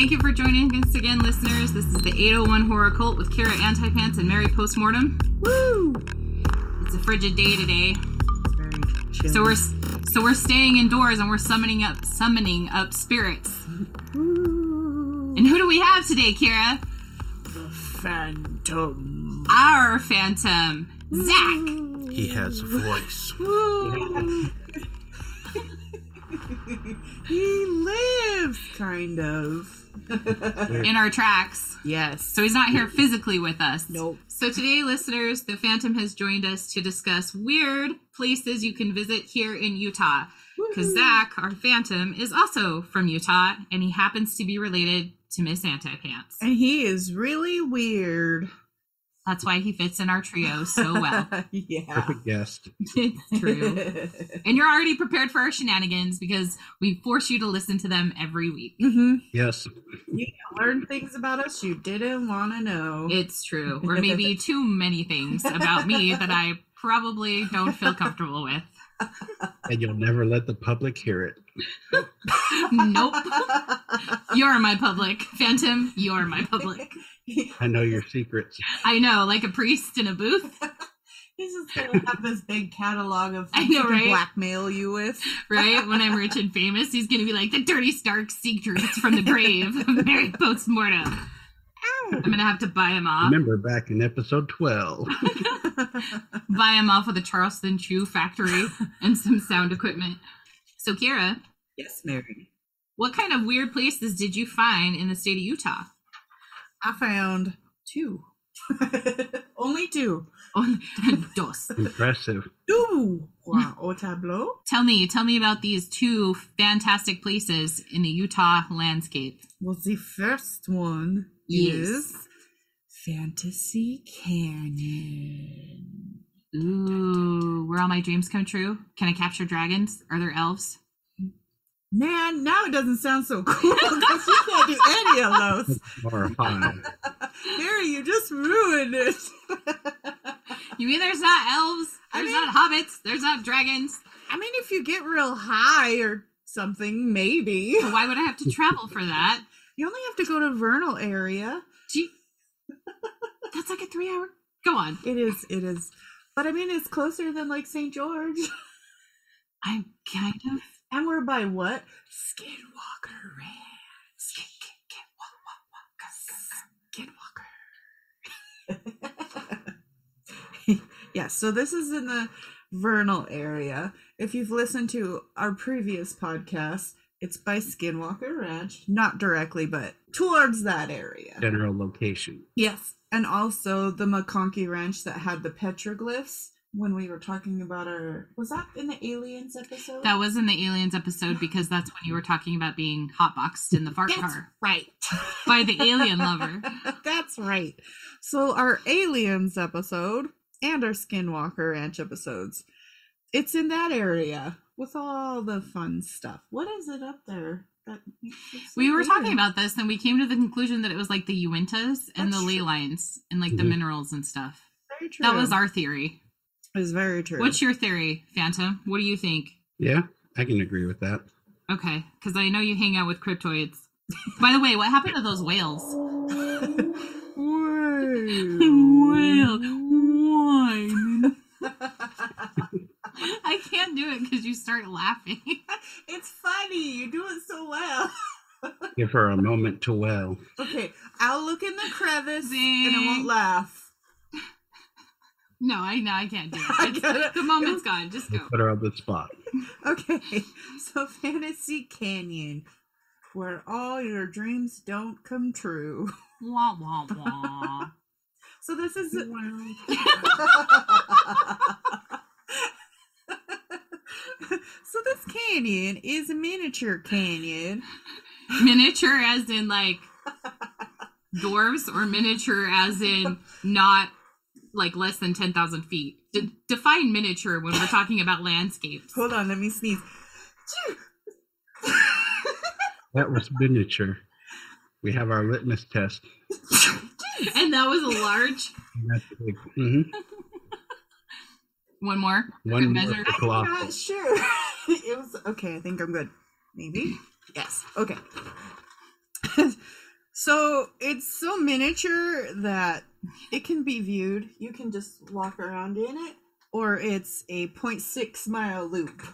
Thank you for joining us again, listeners. This is the 801 Horror Cult with Kira Antipants and Mary Postmortem. Woo! It's a frigid day today, It's very chilly. so we're so we're staying indoors and we're summoning up summoning up spirits. Woo! And who do we have today, Kira? The Phantom. Our Phantom, Zach. He has a voice. he lives, kind of. In our tracks. yes. So he's not here physically with us. Nope. So today, listeners, the Phantom has joined us to discuss weird places you can visit here in Utah. Because Zach, our Phantom, is also from Utah, and he happens to be related to Miss Antipants. And he is really weird. That's why he fits in our trio so well. yeah. Perfect guest. it's true. And you're already prepared for our shenanigans because we force you to listen to them every week. hmm Yes. You learn things about us you didn't want to know. It's true. Or maybe too many things about me that I probably don't feel comfortable with. And you'll never let the public hear it. Nope. You're my public. Phantom, you're my public. I know your secrets. I know, like a priest in a booth, He's just gonna have this big catalog of I things know, he can right? blackmail you with. right? When I'm rich and famous, he's gonna be like the dirty Stark secrets from the grave of Mary Postmortem. I'm gonna have to buy him off. Remember back in episode 12. Buy him off with a Charleston Chew factory and some sound equipment. So Kira, yes, Mary. what kind of weird places did you find in the state of Utah? I found two. Only two. Oh, dos. Impressive. Two. Wow. Au tableau. Tell me, tell me about these two fantastic places in the Utah landscape. Well, the first one Yes. is Fantasy Canyon. Ooh, where all my dreams come true. Can I capture dragons? Are there elves? Man, now it doesn't sound so cool because you can't do any of those. Horrifying. Mary, you just ruined it. You mean there's not elves? I There's mean- not hobbits? There's not dragons? I mean, if you get real high or something, maybe. Well, why would I have to travel for that? You only have to go to Vernal area. Gee, that's like a three hour. Go on. It is, it is. But I mean, it's closer than like St. George. I'm kind of. And we're by what? Skinwalker Ranch. Skin, Skinwalker. yeah, so this is in the Vernal area. If you've listened to our previous podcast, it's by Skinwalker Ranch. Not directly, but towards that area. General location. Yes. And also the McConkey Ranch that had the petroglyphs when we were talking about our. Was that in the aliens episode? That was in the aliens episode because that's when you were talking about being hotboxed in the fart That's car right. by the alien lover. That's right. So our aliens episode and our Skinwalker Ranch episodes, it's in that area with all the fun stuff. What is it up there? That so We were weird? talking about this and we came to the conclusion that it was like the Uintas and That's the ley true. lines and like the Mhm. minerals and stuff. Very true. That was our theory. It's very true. What's your theory, Phantom? What do you think? Yeah, I can agree with that. Okay, because I know you hang out with cryptoids. By the way, what happened to those whales? Whale, wine. I can't do it because you start laughing. it's funny. You do it so well. Give her a moment to well. Okay, I'll look in the crevice and I won't laugh. No, I know I can't do I it. got it. The moment's gone. Just go. Put her on the spot. Okay, so Fantasy Canyon, where all your dreams don't come true. Wah wah wah. So this is. so this canyon is a miniature canyon. miniature as in like dwarves, or miniature as in not like less than ten thousand feet. De- define miniature when we're talking about landscapes. Hold on, let me sneeze. That was miniature. We have our litmus test. And that was a large. That's big. hmm One more. One more I'm not sure. it was okay. I think I'm good. Maybe. Yes. Okay. So it's so miniature that it can be viewed. You can just walk around in it, or it's a 0.6 mile loop.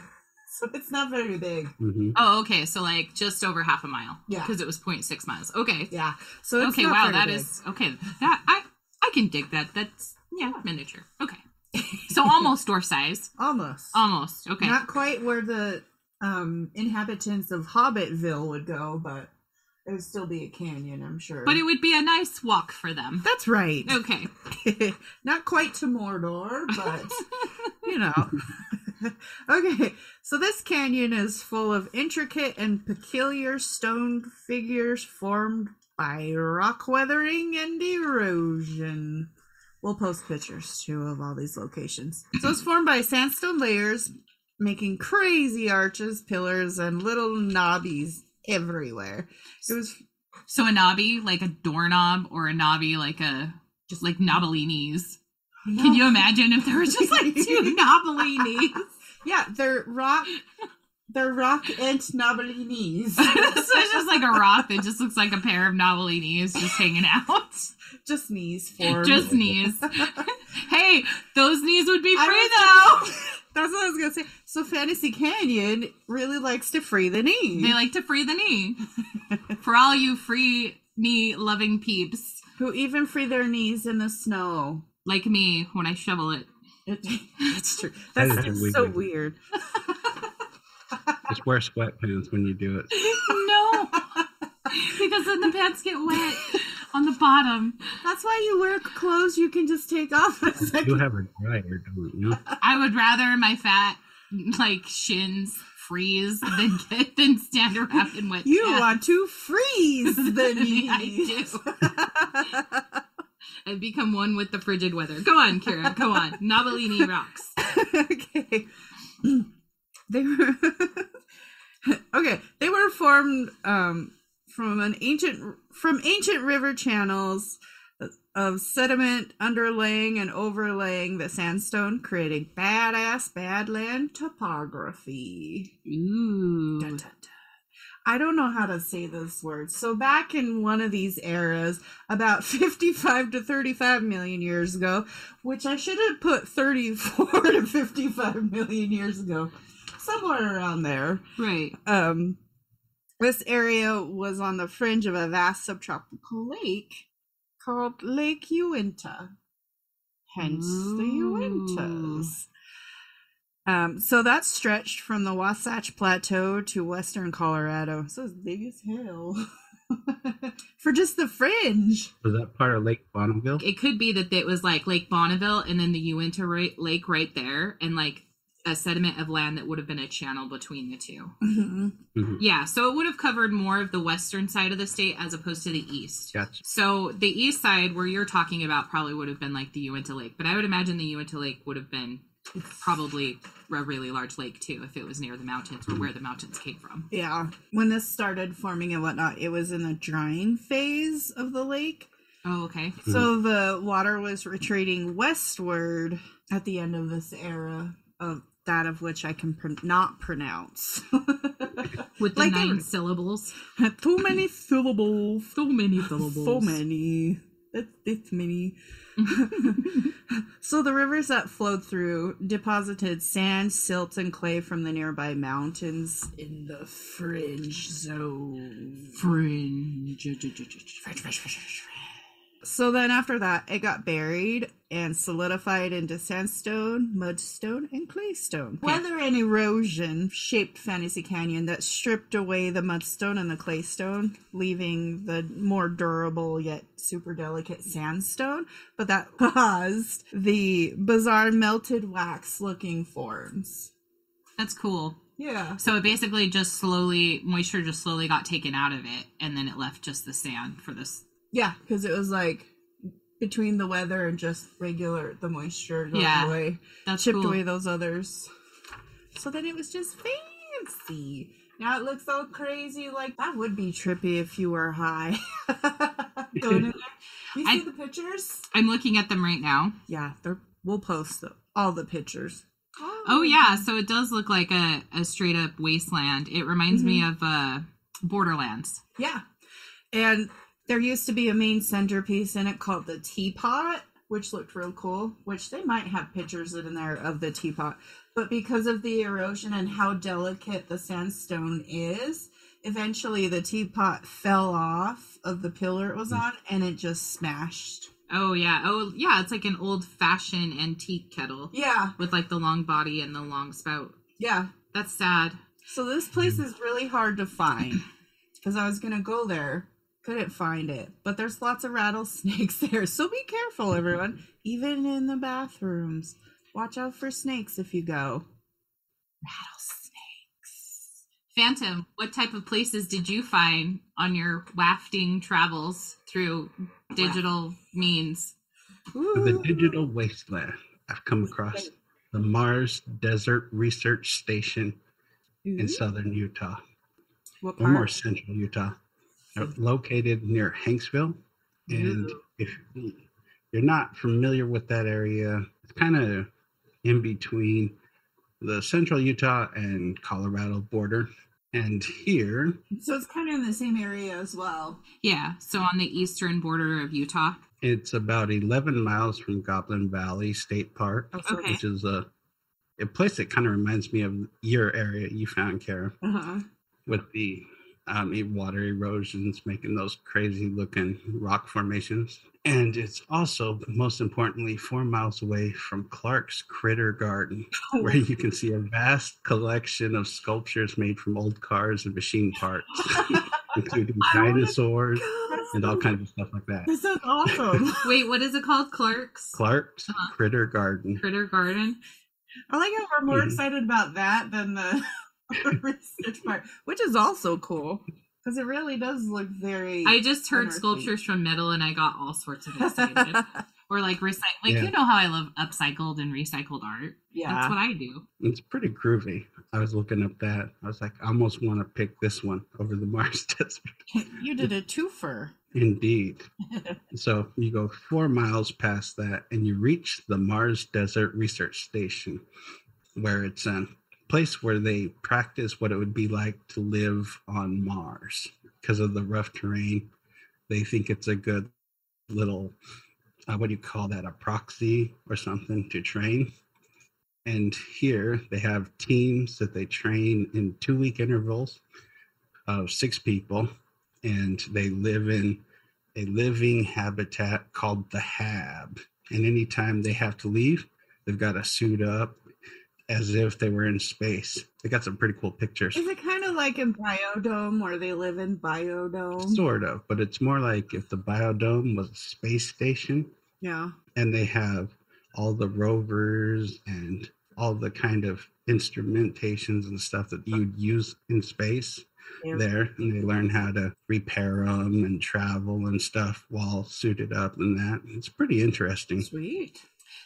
So it's not very big. hmm Oh, okay. So like just over half a mile. Yeah. Because it was 0.6 miles. Okay. Yeah. So it's okay. not Wow. very That big. is okay. That I I can dig that. That's yeah, miniature. Okay. So almost door size. almost. Almost. Okay. Not quite where the um, inhabitants of Hobbitville would go, but it would still be a canyon, I'm sure. but it would be a nice walk for them. That's right. Okay. Not quite to Mordor, but you know. okay, so this canyon is full of intricate and peculiar stone figures formed by rock weathering and erosion. We'll post pictures too of all these locations. So it's formed by sandstone layers, making crazy arches, pillars, and little knobbies everywhere. It was So a knobby, like a doorknob, or a knobby, like a just like knobbly Can you imagine if there was just like two knobbly knees? Yeah, they're rock. They're rock and knobbly knees. so it's just like a rock that just looks like a pair of knobbly knees just hanging out. Just knees for Just knees. hey, those knees would be free though. That's what I was gonna say. So Fantasy Canyon really likes to free the knee. They like to free the knee. For all you free knee loving peeps, who even free their knees in the snow. like me when I shovel it. That's true. That's is just so weird. weird. Just wear sweatpants when you do it. No, because then the pants get wet on the bottom. That's why you wear clothes you can just take off in a You have a dryer, don't you? I would rather my fat like shins freeze than get than stand around in wet You pants. want to freeze the knees. I do. and become one with the frigid weather. Go on, Kira. Go on. Novelini rocks. okay. They were okay. They were formed um, from an ancient from ancient river channels of sediment underlaying and overlaying the sandstone, creating badass badland topography. Ooh. Dun, dun, dun. I don't know how to say this word. So back in one of these eras, about 55 to 35 million years ago, which I should have put 34 to 55 million years ago, somewhere around there. Right. Um, this area was on the fringe of a vast subtropical lake called Lake Uinta. Hence the Uintas. Um, so that stretched from the Wasatch Plateau to western Colorado. So it's big as hell. For just the fringe. Was that part of Lake Bonneville? It could be that it was like Lake Bonneville and then the Uinta ra- Lake right there and like a sediment of land that would have been a channel between the two. Mhm. Mhm. Yeah, so it would have covered more of the western side of the state as opposed to the east. Gotcha. So the east side where you're talking about probably would have been like the Uinta Lake, but I would imagine the Uinta Lake would have been probably a really large lake too if it was near the mountains or where the mountains came from. Yeah. When this started forming and whatnot, it was in the drying phase of the lake. Oh, okay. So the water was retreating westward at the end of this era of that of which I can pr- not pronounce. With the Like nine every- syllables. Too many syllables. So many syllables. So many. That's, that's many. so the rivers that flowed through deposited sand, silt, and clay from the nearby mountains in the fringe zone. Fringe. So then after that, it got buried and solidified into sandstone, mudstone, and claystone. Weather and erosion shaped Fantasy Canyon that stripped away the mudstone and the claystone, leaving the more durable yet super delicate sandstone, but that caused the bizarre melted wax looking forms. That's cool. Yeah. So it basically just slowly, moisture just slowly got taken out of it, and then it left just the sand for this. Yeah, because it was like between the weather and just regular the moisture going Yeah. away. That's chipped cool. away those others. So then it was just fancy. Now it looks so crazy. Like that would be trippy if you were high. Going in there. You see I- the pictures? I'm looking at them right now. Yeah, they're, we'll post the, all the pictures. Oh yeah, so it does look like a, a straight up wasteland. It reminds me Mm-hmm. of uh Borderlands. Yeah. And there used to be a main centerpiece in it called the teapot, which looked real cool. Which they might have pictures in there of the teapot, but because of the erosion and how delicate the sandstone is, eventually the teapot fell off of the pillar it was hmm. on, and it just smashed. Oh yeah. Oh yeah. It's like an old fashioned antique kettle Yeah, with like the long body and the long spout. yeah. That's sad. So this place hmm. is really hard to find because I was gonna go there, couldn't find it. But there's lots of rattlesnakes there, so be careful, everyone. Even in the bathrooms, watch out for snakes if you go. Rattlesnakes. Phantom, what type of places did you find on your wafting travels through digital means? For the digital wasteland, I've come across the Mars Desert Research Station in Ooh. southern Utah, What or more central Utah, They're located near Hanksville. And Ooh. if you're not familiar with that area, it's kind of in between the central Utah and Colorado border. And here, So it's kind of in the same area as well. Yeah, so on the eastern border of Utah. it's about 11 miles from Goblin Valley State Park, Okay. which is a, a place that kind of reminds me of your area you found, Kara, Uh-huh. with the um, water erosions making those crazy looking rock formations. And it's also, most importantly, four miles away from Clark's Critter Garden, where you can see a vast collection of sculptures made from old cars and machine parts, including dinosaurs and all kinds of stuff like that. This is awesome. Wait, what is it called? Clark's Clark's Uh-huh. Critter Garden. Critter Garden? I like how we're more excited about that than the research part, which is also cool because it really does look very. I just heard Unearthly. sculptures from metal and I got all sorts of excited. or like recycle like Yeah. you know how I love upcycled and recycled art. yeah. That's what I do. It's pretty groovy. I was looking up that. I was like, I almost want to pick this one over the Mars Desert. you did a twofer. Indeed. so you go four miles past that and you reach the Mars Desert Research Station, where it's a place where they practice what it would be like to live on Mars because of the rough terrain. They think it's a good little, uh, what do you call that, a proxy or something to train. And here they have teams that they train in two week intervals of six people, and they live in a living habitat called the Hab. And anytime they have to leave, they've got to suit up as if they were in space. They got some pretty cool pictures. Is it kind of like in Biodome where they live in Biodome? Sort of, but it's more like if the biodome was a space station yeah. and they have all the rovers and all the kind of instrumentations and stuff that you'd use in space Yeah. there and they learn how to repair them and travel and stuff while suited up and that it's pretty interesting Sweet.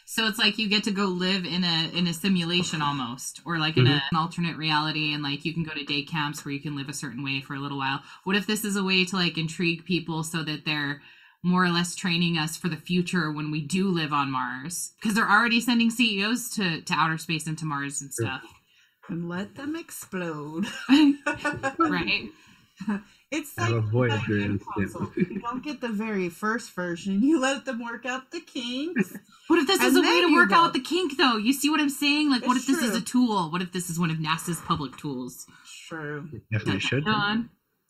So it's like you get to go live in a in a simulation almost, or like in mm-hmm. a, an alternate reality, and like you can go to day camps where you can live a certain way for a little while. What if this is a way to like intrigue people so that they're more or less training us for the future when we do live on Mars? Because they're already sending CEOs to to outer space and to Mars and stuff, And let them explode. right? It's Have like a Voyager that game instant. console. You don't get the very first version. You let them work out the kinks. What if this is a way to work out the kink, though? You see what I'm saying? Like, what It's if this is a tool? What if this is one of NASA's public tools? True. definitely should be.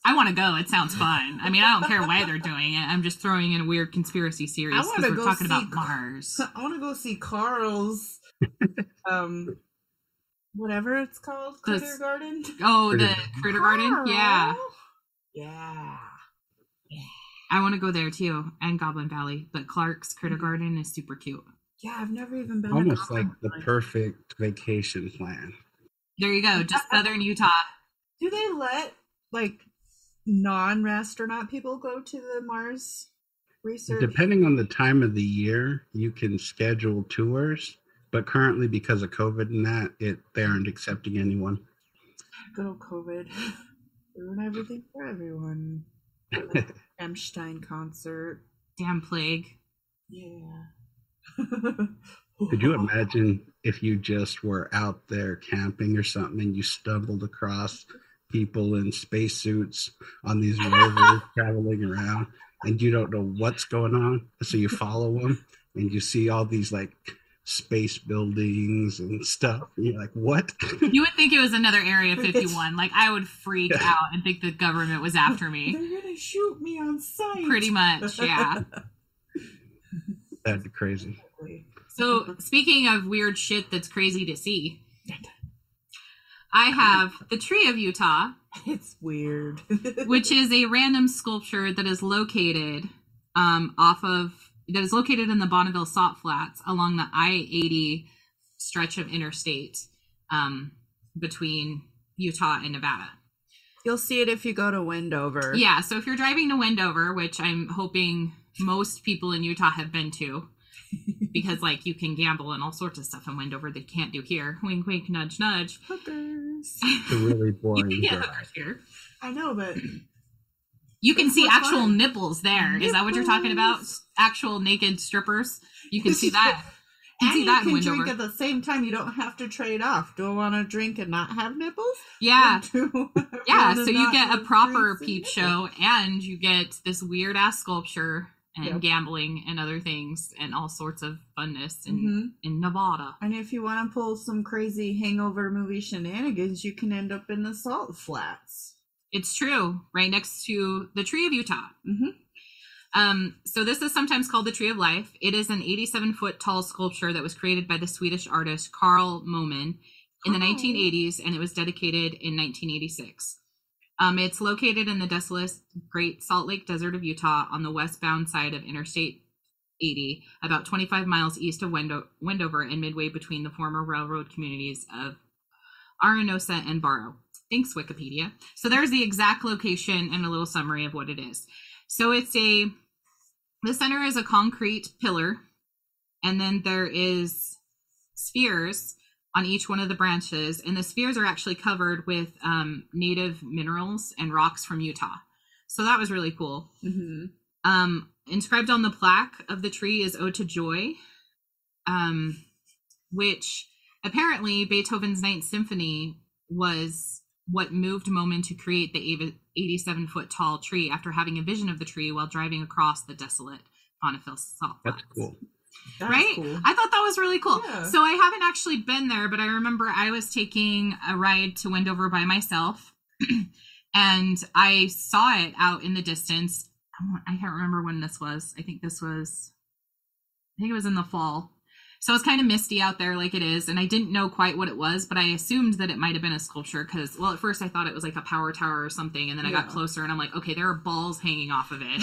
I want to go. It sounds fun. I mean, I don't care why they're doing it. I'm just throwing in a weird conspiracy series because we're go talking about Car- Mars. I want to go see Carl's, um, whatever it's called, The Critter s- Garden. Oh, the Critter- Critter Garden? Yeah. Carl? Yeah. I want to go there too, and Goblin Valley. But Clark's Critter Mm-hmm. Garden is super cute. Yeah, I've never even been. to almost like Goblin the Valley. perfect vacation plan There you go. Just southern Utah. Do they let like non-astronaut people go to the Mars research? depending on the time of the year you can schedule tours but currently because of covid and that it they aren't accepting anyone Good old COVID. Ruin everything for everyone. Emstein concert. Damn plague. Yeah. Could you imagine if you just were out there camping or something and you stumbled across people in spacesuits on these rovers traveling around and you don't know what's going on. So you follow them and you see all these like space buildings and stuff. You're like, what? You would think it was another Area 51. Like I would freak out and think the government was after me. They're gonna shoot me on sight. Pretty much, yeah. That'd be crazy. So, speaking of weird shit that's crazy to see, I have the Tree of Utah, It's weird. which is a random sculpture that is located um, off of that is located in the Bonneville Salt Flats along the I eighty stretch of interstate um, between Utah and Nevada. You'll see it if you go to Wendover. Yeah, so if you're driving to Wendover, which I'm hoping most people in Utah have been to, because like you can gamble and all sorts of stuff in Wendover that you can't do here. Wink, wink, nudge, nudge. Hookers. It's a really You boring can get drive. here. I know, but You can see actual fun. nipples there. Is that what you're talking about? Actual naked strippers. You can see that. You and can see you that can drink at the same time. You don't have to trade off. Do I want to drink and not have nipples? Yeah. Yeah, so you get a proper and peep show and you get this weird ass sculpture and Yep. gambling and other things and all sorts of funness in, Mhm. in Nevada. And if you want to pull some crazy hangover movie shenanigans, you can end up in the salt flats. It's true, right next to the Tree of Utah. Mhm. Um, so this is sometimes called the Tree of Life. It is an 87 foot tall sculpture that was created by the Swedish artist Karl Momen in the Oh. 1980s, and it was dedicated in 1986. Um, it's located in the desolate Great Salt Lake Desert of Utah on the westbound side of Interstate 80, about 25 miles east of Wendo- Wendover and midway between the former railroad communities of Arinosa and Barro. Thanks, Wikipedia. So there's the exact location and a little summary of what it is. So it's a, the center is a concrete pillar, and then there is spheres on each one of the branches, and the spheres are actually covered with um, native minerals and rocks from Utah. So that was really cool. Mm-hmm. Um, inscribed on the plaque of the tree is "Ode to Joy," um, which apparently Beethoven's Ninth Symphony was what moved Momen to create the 87 foot tall tree after having a vision of the tree while driving across the desolate Bonneville Salt That's Flats. cool. That's right? cool. I thought that was really cool. Yeah. So I haven't actually been there, but I remember I was taking a ride to Wendover by myself and I saw it out in the distance. I can't remember when this was. I think this was, I think it was in the fall. So it's kind of misty out there, like it is, and I didn't know quite what it was, but I assumed that it might have been a sculpture because, well, at first I thought it was like a power tower or something, and then I got closer and I'm like, okay, there are balls hanging off of it.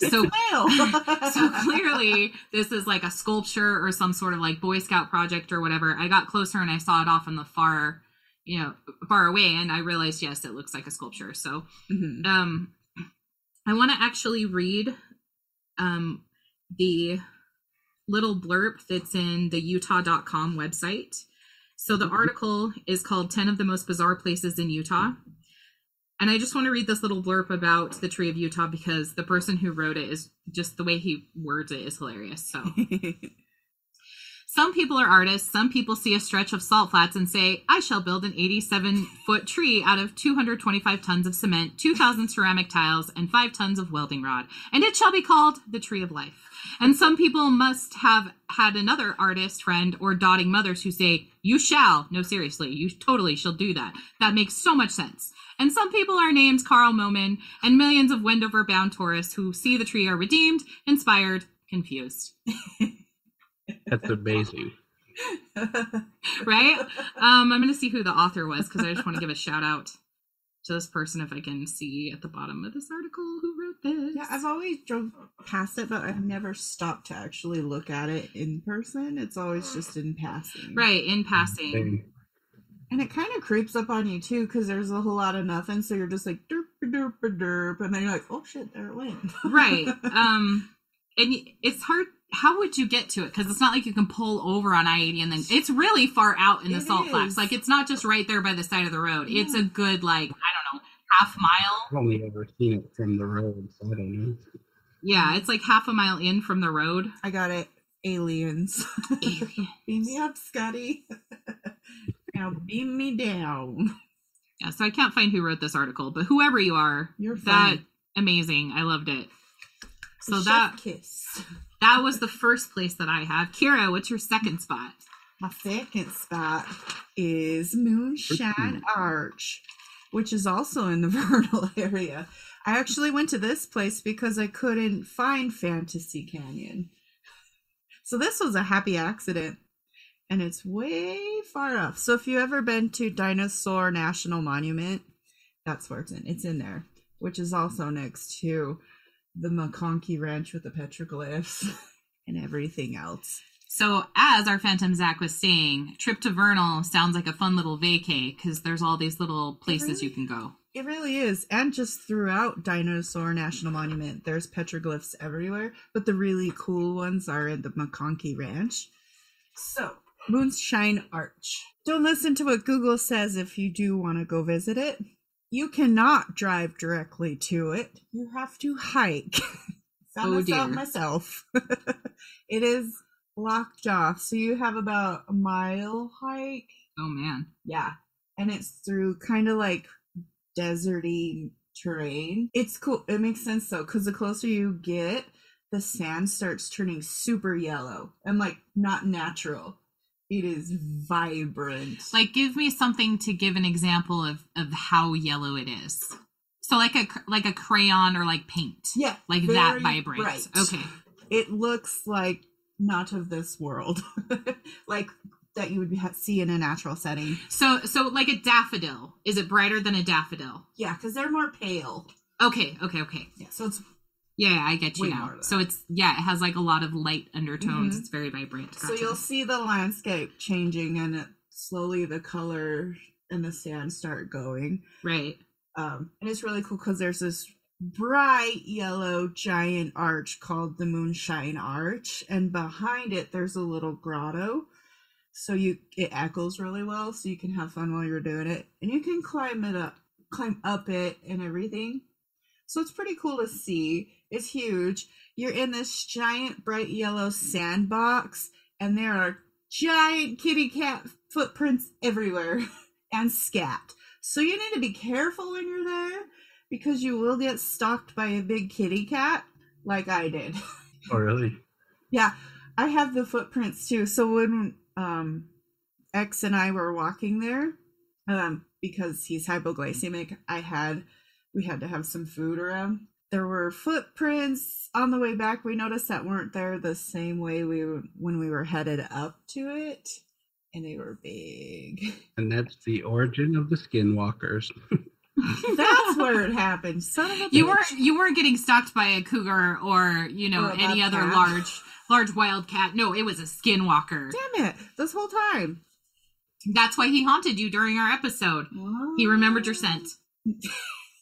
So- so clearly this is like a sculpture or some sort of like boy scout project or whatever i got closer and i saw it off in the far you know far away and i realized yes it looks like a sculpture so Mhm. um i want to actually read um the little blurb that's in the utah.com website. So the mm-hmm. article is called 10 of the most bizarre places in utah. And I just want to read this little blurb about the tree of Utah because the person who wrote it is just the way he words it is hilarious. So, some people are artists. Some people see a stretch of salt flats and say, I shall build an 87 foot tree out of 225 tons of cement, 2,000 ceramic tiles, and 5 tons of welding rod, and it shall be called the Tree of Life. And some people must have had another artist friend or dotting mothers who say, You shall. No, seriously, you totally shall do that. That makes so much sense. And some people are named Karl Momen, and millions of Wendover bound tourists who see the tree are redeemed, inspired, confused. That's amazing. Right? Um, I'm going to see who the author was because I just want to give a shout out to this person if I can see at the bottom of this article who wrote this. Yeah, I've always drove past it, but I've never stopped to actually look at it in person. It's always just in passing. Right, in passing. Same. And it kind of creeps up on you too, because there's a whole lot of nothing. So you're just like derp derp derp, and then you're like, oh shit, there it went. right um and it's hard how would you get to it because it's not like you can pull over on i-80 and then it's really far out in the It salt flats like it's not just right there by the side of the road it's a good like i don't know half mile I've only ever seen it from the road, so I don't know. yeah it's like half a mile in from the road I got it. Aliens. Alien. beam me up, Scotty. now beam me down. yeah so i can't find who wrote this article but whoever you are You're that funny. amazing i loved it So Chef that kiss. That was the first place that I have. Kira, what's your second spot? My second spot is Moonshine Arch, which is also in the Vernal area. I actually went to this place because I couldn't find Fantasy Canyon. So this was a happy accident. And it's way far off. So if you've ever been to Dinosaur National Monument, that's where it's in. It's in there, which is also next to the McConkey Ranch with the petroglyphs and everything else. So, as our Phantom Zach was saying, trip to Vernal sounds like a fun little vacay because there's all these little places you can go. It really is. And just throughout Dinosaur National Monument, there's petroglyphs everywhere, but the really cool ones are in the McConkey Ranch. So, Moonshine Arch. Don't listen to what Google says if you do want to go visit it. You cannot drive directly to it. You have to hike. Found Oh, this out dear. myself. it is blocked off, so you have about a mile hike Oh man. yeah. And it's through kind of like deserty terrain. It's cool. It makes sense though, because the closer you get, the sand starts turning super yellow and like not natural. It is vibrant. Like, give me something to give an example of of how yellow it is. So, like a like a crayon or like paint, yeah, like that vibrant. bright. Okay. It looks like not of this world, like that you would ha- see in a natural setting. So, so like a daffodil. Is it brighter than a daffodil? Yeah, because they're more pale. Okay. Okay. Okay. Yeah, so it's Yeah, I get you Way now. So it's yeah, it has like a lot of light undertones. Mhm. It's very vibrant. So you'll see the landscape changing and it, slowly the color and the sand start going. right. Um, and it's really cool because there's this bright yellow giant arch called the Moonshine Arch, and behind it there's a little grotto. So you it echoes really well, so you can have fun while you're doing it, and you can climb it up, climb up it, and everything. So it's pretty cool to see. It's huge. You're in this giant bright yellow sandbox, and there are giant kitty cat footprints everywhere and scat. So you need to be careful when you're there because you will get stalked by a big kitty cat, like I did. Oh, really? yeah, I have the footprints too. So when um X and I were walking there, um, because he's hypoglycemic, I had we had to have some food around. There were footprints on the way back. We noticed that weren't there the same way we were, when we were headed up to it, and they were big. And that's the origin of the skinwalkers. That's where it happened. Son of a You bitch. weren't you weren't getting stalked by a cougar or you know Or any other bobcat. large large wild cat. No, it was a skinwalker. Damn it! This whole time. That's why he haunted you during our episode. He remembered your scent.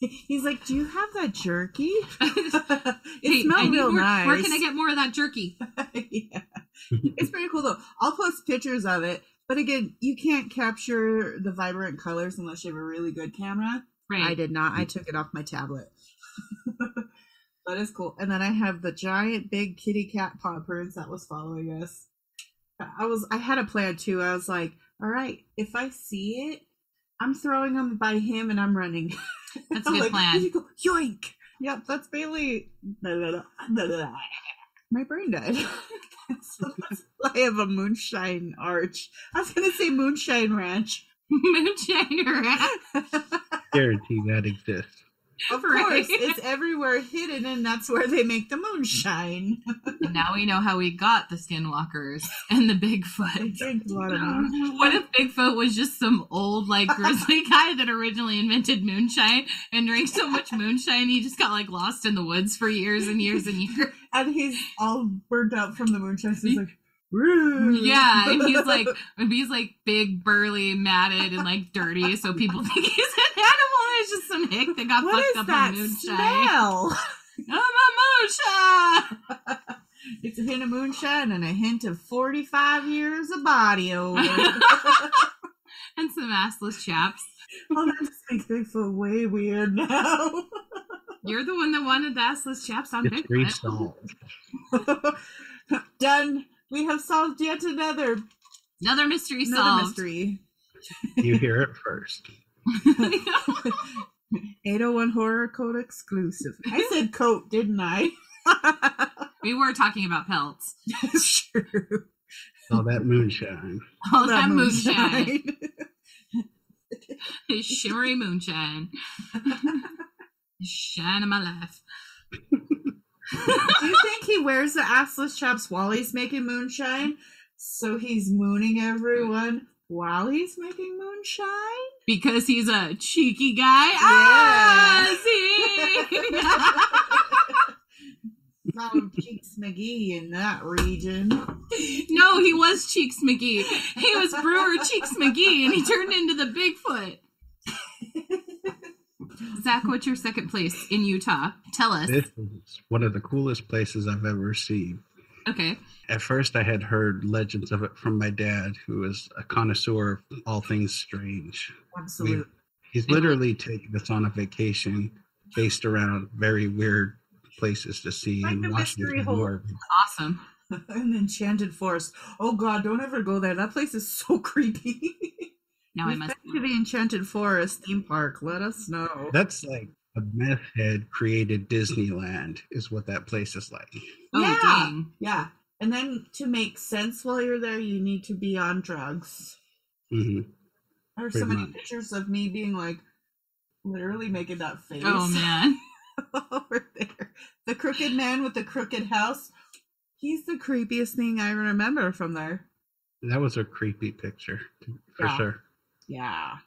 He's like, "Do you have that jerky? it Hey, need real more- nice. Where can I get more of that jerky? yeah. It's pretty cool though. I'll post pictures of it, but again, you can't capture the vibrant colors unless you have a really good camera. Right. I did not. I took it off my tablet. but it's cool. And then I have the giant big kitty cat paw prints that was following us. I was I had a plan too. I was like, all right, if I see it, I'm throwing them by him and I'm running. That's a I'm good like, plan. You go. Yoink! Yep, that's Bailey. My brain died. so I have a moonshine arch. I was gonna say moonshine ranch. Moonshiner. Guarantee that exists. Of Right. course, it's everywhere hidden, and that's where they make the moonshine. and now we know how we got the skinwalkers and the Bigfoot. drink a lot of moonshine. What if Bigfoot was just some old, like, grizzly guy that originally invented moonshine and drank so much moonshine he just got, like, lost in the woods for years and years and years? And he's all burnt out from the moonshine. So he's like, Yeah, and he's like, he's like big, burly, matted, and like dirty, so people think he's an animal. And it's just some hick that got what fucked up that on moonshine. smell? I'm a moonshine. It's a hint of moonshine and a hint of 45 years of body odor. and some assless chaps. oh, that just makes Bigfoot way weird now. You're the one that wanted the assless chaps on Mystery Bigfoot. Done. We have solved yet another Another mystery another solved. mystery. You hear it first. 801 Horror Code exclusive. I said coat, didn't I? We were talking about pelts. That's true. All that moonshine. All that moonshine. Shimmery moonshine. Shine of my life. Do you think he wears the assless chaps while he's making moonshine? So he's mooning everyone while he's making moonshine? Because he's a cheeky guy. Yeah. Ah, see? Not Cheeks McGee in that region. no, he was Cheeks McGee. He was Brewer Cheeks McGee, and he turned into the Bigfoot. Zach, what's your second place in Utah? Tell us. This is one of the coolest places I've ever seen. Okay. At first, I had heard legends of it from my dad, who is a connoisseur of all things strange. Absolutely. He's literally taken us on a vacation based around very weird places to see Like in the mystery Washington, hole. Awesome. An enchanted forest. Oh god, don't ever go there. That place is so creepy. Now I must. been to the Enchanted Forest theme park. Let us know. That's like a meth head created Disneyland, is what that place is like. Oh, Yeah. dang. Yeah. And then to make sense while you're there, you need to be on drugs. hmm There are so many much. pictures of me being like literally making that face Oh, man. over there. The crooked man with the crooked house. He's the creepiest thing I remember from there. That was a creepy picture, for Yeah. sure. Yeah.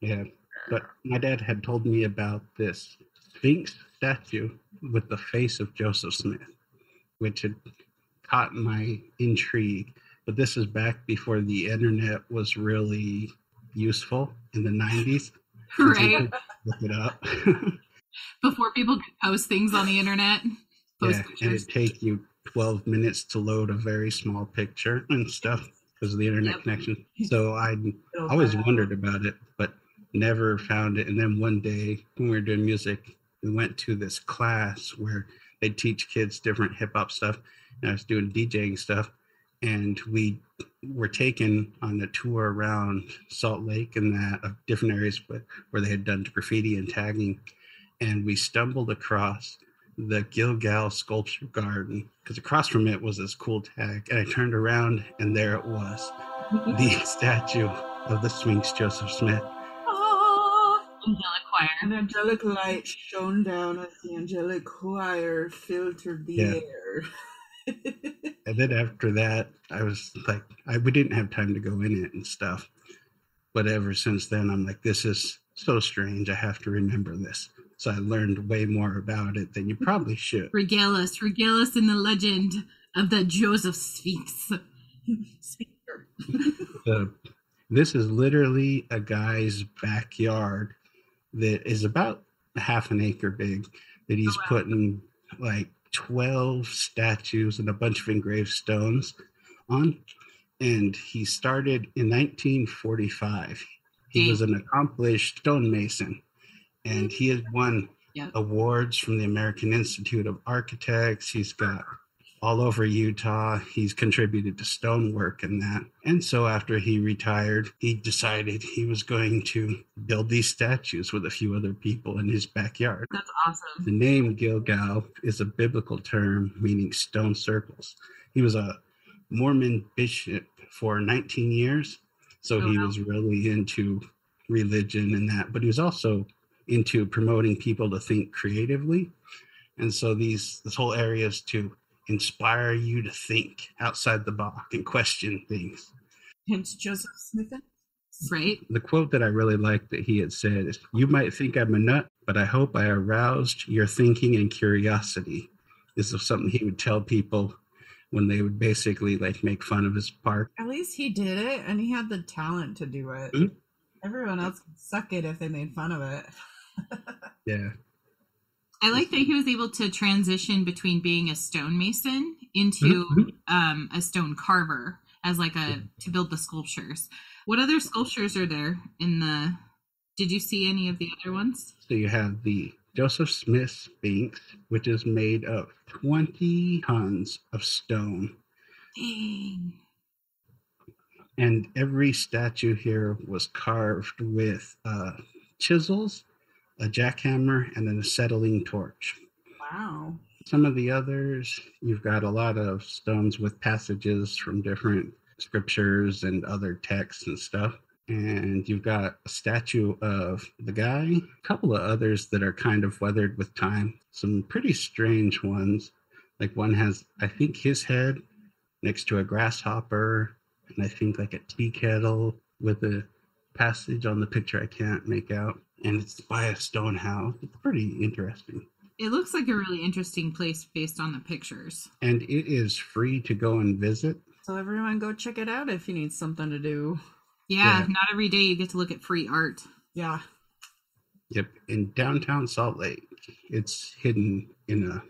Yeah. But my dad had told me about this Sphinx statue with the face of Joseph Smith, which had caught my intrigue. But this is back before the internet was really useful in the 90s. and so you Right. Look it up. Before people could post things on the internet. Yeah, and it'd take you 12 minutes to load a very small picture and stuff because of the internet Yep. connection. So I always wondered about it, but never found it. And then one day when we were doing music, we went to this class where they teach kids different hip hop stuff. And I was doing DJing stuff. And we were taken on a tour around Salt Lake and that of different areas but where they had done graffiti and tagging. And we stumbled across the Gilgal Sculpture Garden because across from it was this cool tag. And I turned around and there it was the statue of the Sphinx Joseph Smith. Angelic choir. An angelic light shone down as the angelic choir filtered the Yeah. air. And then after that, I was like, I we didn't have time to go in it and stuff. But ever since then, I'm like, this is so strange. I have to remember this. So I learned way more about it than you probably should. Regale us, regale us in the legend of the Joseph Sphinx. Speaker. So this is literally a guy's backyard that is about half an acre big that he's Oh, wow. putting like 12 statues and a bunch of engraved stones on. And he started in 1945. He hmm. was an accomplished stonemason and he has won awards from the American Institute of Architects. He's got all over Utah. He's contributed to stonework and that. And so after he retired, he decided he was going to build these statues with a few other people in his backyard. That's awesome. The name Gilgal is a biblical term meaning stone circles. He was a Mormon bishop for 19 years, so Oh, he wow. was really into religion and that, but he was also into promoting people to think creatively. And so these this whole area is to inspire you to think outside the box and question things. Hence Joseph Smith. Right? The quote that I really liked that he had said is, You might think I'm a nut, but I hope I aroused your thinking and curiosity. This is something he would tell people when they would basically like make fun of his park. At least he did it, and he had the talent to do it. Mhm. Everyone else could suck it if they made fun of it. Yeah. I like that he was able to transition between being a stonemason into Mhm. um, a stone carver as like a to build the sculptures. What other sculptures are there in the? Did you see any of the other ones? So you have the Joseph Smith Sphinx, which is made of 20 tons of stone. Dang. And every statue here was carved with uh, chisels, a jackhammer, and an acetylene torch. Wow. some of the others, you've got a lot of stones with passages from different scriptures and other texts and stuff. And you've got a statue of the guy, a couple of others that are kind of weathered with time, some pretty strange ones. Like one has, I think, his head next to a grasshopper, and I think like a tea kettle with a passage on the picture I can't make out. And it's by a stone house. It's pretty interesting. It looks like a really interesting place based on the pictures. And it is free to go and visit. So everyone go check it out if you need something to do. Yeah, Yeah. not every day you get to look at free art. Yeah. Yep, in downtown Salt Lake. It's hidden in a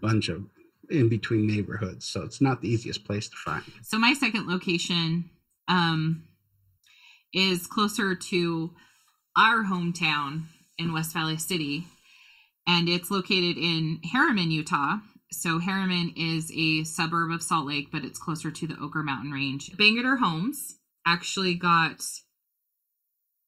bunch of in between neighborhoods, so it's not the easiest place to find. So my second location um is closer to our hometown in West Valley City and it's located in Herriman, Utah. So Herriman is a suburb of Salt Lake, but it's closer to the Oquirrh Mountain Range. Bangerter Homes actually got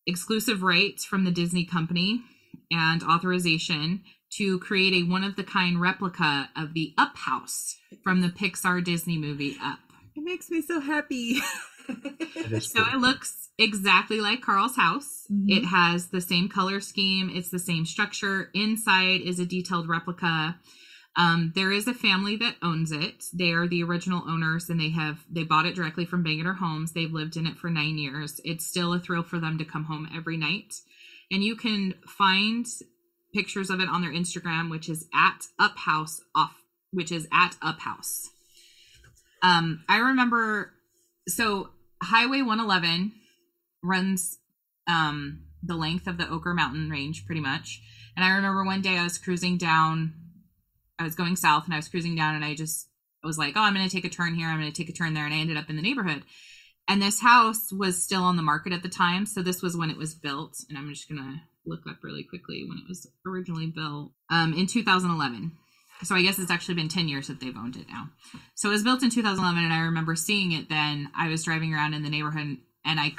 exclusive rights from the Disney company and authorization to create a one of the kind replica of the Up House from the Pixar Disney movie Up. It makes me so happy. It is So pretty it looks exactly like Carl's house. Mhm. It has the same color scheme, it's the same structure. Inside is a detailed replica. Um, there is a family that owns it. They are the original owners and they have they bought it directly from Bangerter Homes. They've lived in it for nine years. It's still a thrill for them to come home every night. And you can find pictures of it on their Instagram, which is at uphouse off which is at uphouse. Um, I remember so Highway 111 runs um the length of the Oquirrh Mountain Range pretty much. And I remember one day I was cruising down I was going south and I was cruising down and I just I was like, "Oh, I'm going to take a turn here. I'm going to take a turn there." And I ended up in the neighborhood. And this house was still on the market at the time, so this was when it was built, and I'm just going to look up really quickly when it was originally built. Um in 2011. So I guess it's actually been 10 years that they've owned it now. So it was built in 2011 and I remember seeing it then. I was driving around in the neighborhood and I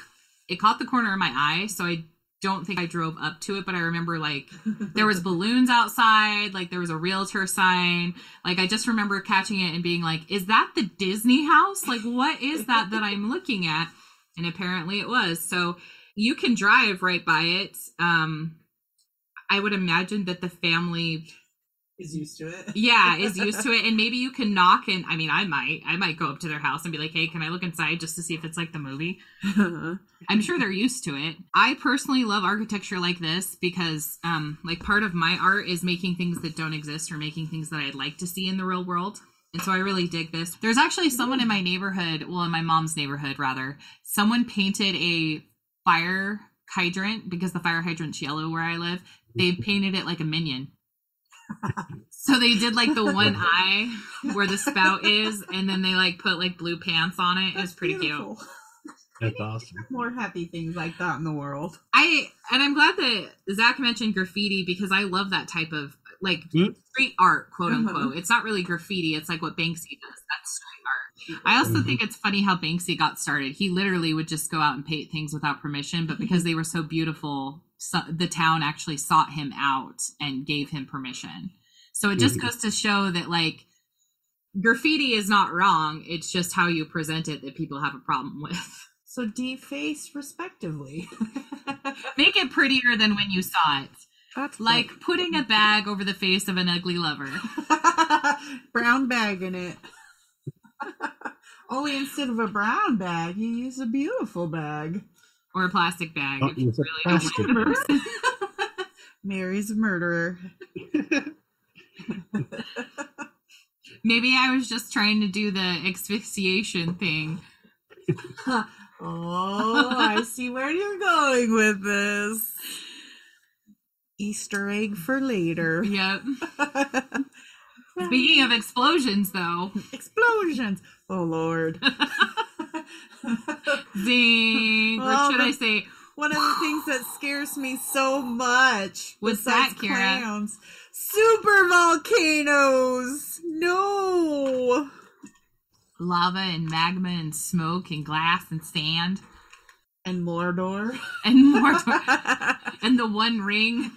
it caught the corner of my eye, so I don't think I drove up to it, but I remember like there was balloons outside, like there was a realtor sign. Like I just remember catching it and being like, "Is that the Disney house? Like what is that that I'm looking at?" And apparently it was. So you can drive right by it. Um I would imagine that the family Is used to it. yeah is used to it. And maybe you can knock and i mean i might i might go up to their house and be like hey can i look inside just to see if it's like the movie? I'm sure they're used to it. I personally love architecture like this because um like part of my art is making things that don't exist or making things that i'd like to see in the real world. And so i really dig this. There's actually someone in my neighborhood well in my mom's neighborhood rather. Someone painted a fire hydrant because the fire hydrant's yellow where i live. They painted it like a minion so they did like the one eye where the spout is, and then they like put like blue pants on it. It was pretty beautiful. cute. That's awesome. More happy things like that in the world. I and I'm glad that Zach mentioned graffiti because I love that type of like Hmm? street art, quote Uh-huh. unquote. It's not really graffiti; it's like what Banksy does. That's street art. I also Mhm. think it's funny how Banksy got started. He literally would just go out and paint things without permission, but because they were so beautiful, so, the town actually sought him out and gave him permission. So it just goes to show that like graffiti is not wrong. It's just how you present it that people have a problem with. So deface respectively. Make it prettier than when you saw it. That's Like putting a bag over the face of an ugly lover. brown bag in it. Only instead of a brown bag, you use a beautiful bag. Or a plastic bag. Oh, if you it's really don't plastic like. Mary's a murderer. Maybe I was just trying to do the asphyxiation thing. oh, I see where you're going with this. Easter egg for later. Yep. Speaking of explosions, though, Explosions. Oh Lord. zing. Well, or should I say, One of the things that scares me so much What's that, Kara? clowns, super volcanoes. No. lava and magma and smoke and glass and sand And Mordor. and more, and the One Ring?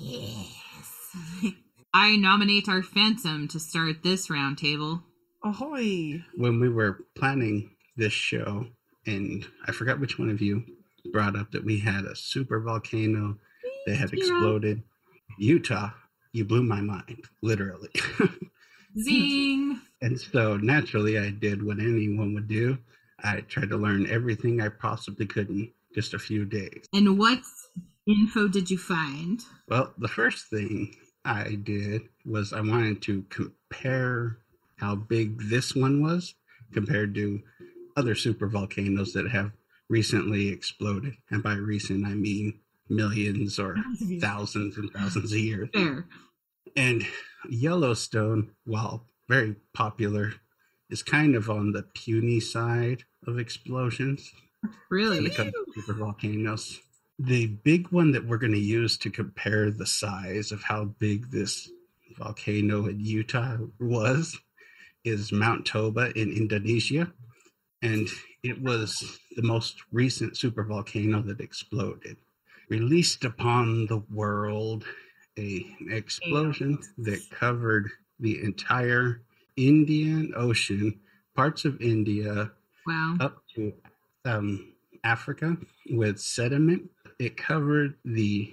Yes. I nominate our Phantom to start this roundtable. Ahoy! When we were planning this show, and I forgot which one of you brought up that we had a super volcano that had Yeah. exploded. Utah, you blew my mind, literally. Zing! and so naturally, I did what anyone would do. I tried to learn everything I possibly could in just a few days. and what info did you find? Well, the first thing I did was I wanted to compare how big this one was compared to other super volcanoes that have recently exploded. And by recent, I mean millions or thousands and thousands of years. Fair. And Yellowstone, while very popular, is kind of on the puny side of explosions when Really? it comes to super volcanoes. The big one that we're going to use to compare the size of how big this volcano in Utah was is Mount Toba in Indonesia. And it was the most recent super volcano that exploded. Released upon the world a explosion that covered the entire Indian Ocean, parts of India, Wow. up to um, Africa with sediment. It covered the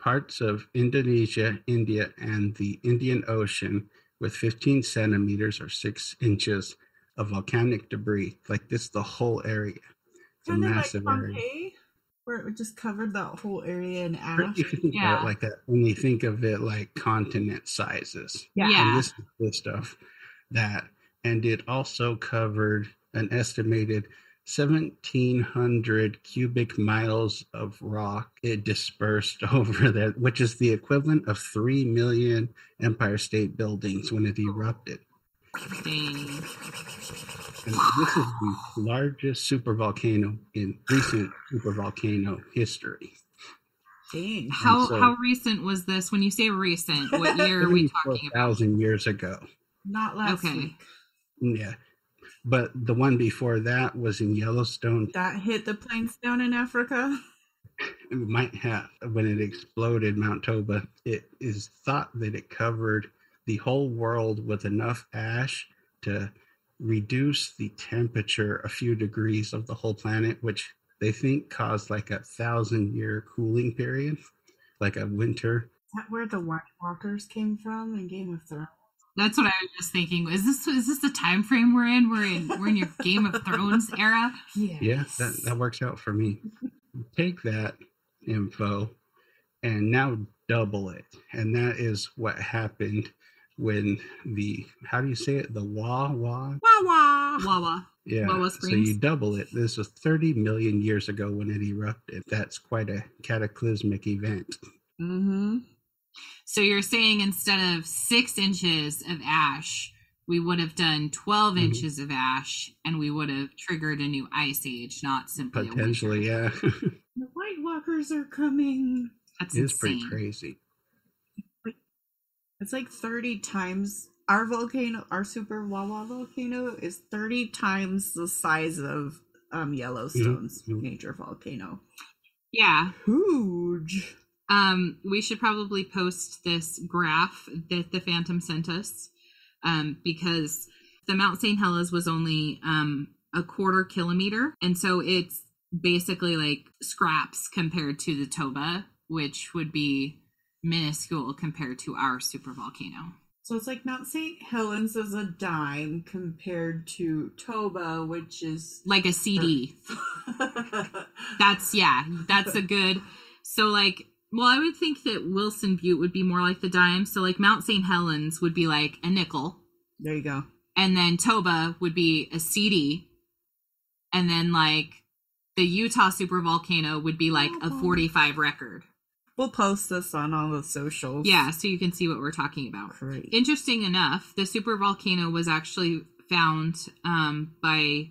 parts of Indonesia, India, and the Indian Ocean with 15 centimeters or six inches of volcanic debris. Like this, the whole area. It's a Kind of like massive area. Pompeii, where it just covered that whole area in ash. If you think about Yeah. it like that, when you think of it like continent sizes. Yeah. Yeah. And this is the stuff that, and it also covered an estimated 1,700 cubic miles of rock it dispersed over there, which is the equivalent of 3 million Empire State Buildings when it erupted. Dang. And this is the largest supervolcano in recent supervolcano history. Dang. How so- how recent was this? When you say recent, what year are we talking about? thousand years ago. Not last Okay. week. Yeah. But the one before that was in Yellowstone. That hit the plains down in Africa. It might have when it exploded Mount Toba. It is thought that it covered the whole world with enough ash to reduce the temperature a few degrees of the whole planet, which they think caused like a thousand year cooling period, like a winter. Is that where the White Walkers came from in Game of Thrones? That's what I was just thinking. Is this is this the time frame we're in? We're in we're in your Game of Thrones era. Yes. Yeah, that, that works out for me. Take that info and now double it. And that is what happened when the how do you say it? The wah wah? Wah wah. wah wah. Yeah. Wah Wah so you double it. This was 30 million years ago when it erupted. That's quite a cataclysmic event. Mm-hmm. So you're saying instead of six inches of ash, we would have done 12 Mhm. inches of ash, and we would have triggered a new ice age, not simply Potentially, winter. yeah. The White Walkers are coming. That's it's pretty crazy. It's like 30 times our volcano, our super Wah Wah volcano is 30 times the size of um Yellowstone's Mhm. major volcano. Yeah. Huge. Um, we should probably post this graph that the Phantom sent us, um, because the Mount St. Helens was only um a quarter kilometer, and so it's basically like scraps compared to the Toba, which would be minuscule compared to our super volcano. So it's like Mount St. Helens is a dime compared to Toba, which is Like a CD. That's yeah, that's a good. So like, well, I would think that Wilson Butte would be more like the dime. So like Mount St. Helens would be like a nickel, there you go. and then Toba would be a CD, and then like the Utah super volcano would be like a Oh. 45 record. We'll post this on all the socials. Yeah, so you can see what we're talking about. Great. Interesting enough, the super volcano was actually found um, by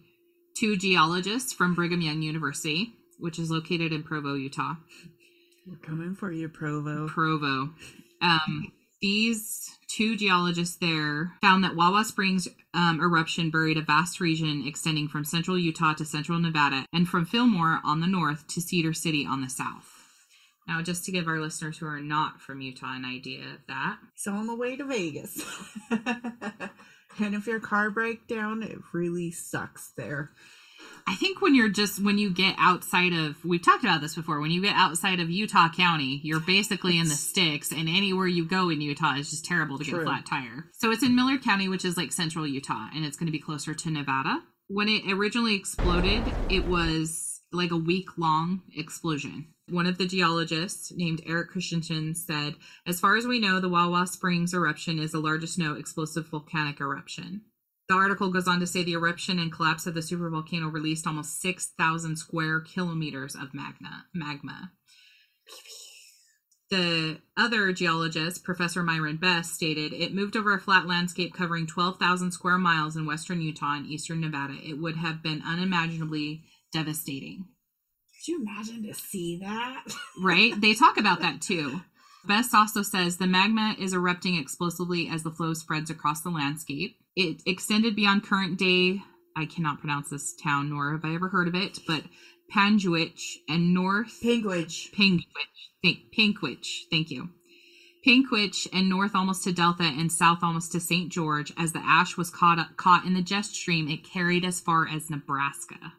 two geologists from Brigham Young University, which is located in Provo, Utah. We're coming for you, Provo. Provo. Um, these two geologists there found that Wah Wah Springs um, eruption buried a vast region extending from central Utah to central Nevada and from Fillmore on the north to Cedar City on the south. Now, just to give our listeners who are not from Utah an idea of that, So on the way to Vegas. and if your car breaks down, it really sucks there. I think when you're just when you get outside of we've talked about this before when you get outside of Utah County you're basically in the sticks and anywhere you go in Utah is just terrible to get a flat tire. So it's in Millard County which is like central Utah and it's going to be closer to Nevada. When it originally exploded it was like a week long explosion. One of the geologists named Eric Christiansen said as far as we know the Wah Wah Springs eruption is the largest known explosive volcanic eruption. The article goes on to say the eruption and collapse of the supervolcano released almost 6,000 square kilometers of magna, magma. The other geologist, Professor Myron Best, stated it moved over a flat landscape covering 12,000 square miles in western Utah and eastern Nevada. It would have been unimaginably devastating. Could you imagine to see that? Right? they talk about that too. Best also says the magma is erupting explosively as the flow spreads across the landscape. It extended beyond current day, I cannot pronounce this town, nor have I ever heard of it, but Panguitch and North Penguich. Pinkwich. Thank, Pinkwich. Thank you. Pinkwich and north almost to Delta and south almost to St. George. As the ash was caught caught in the jet stream, it carried as far as Nebraska.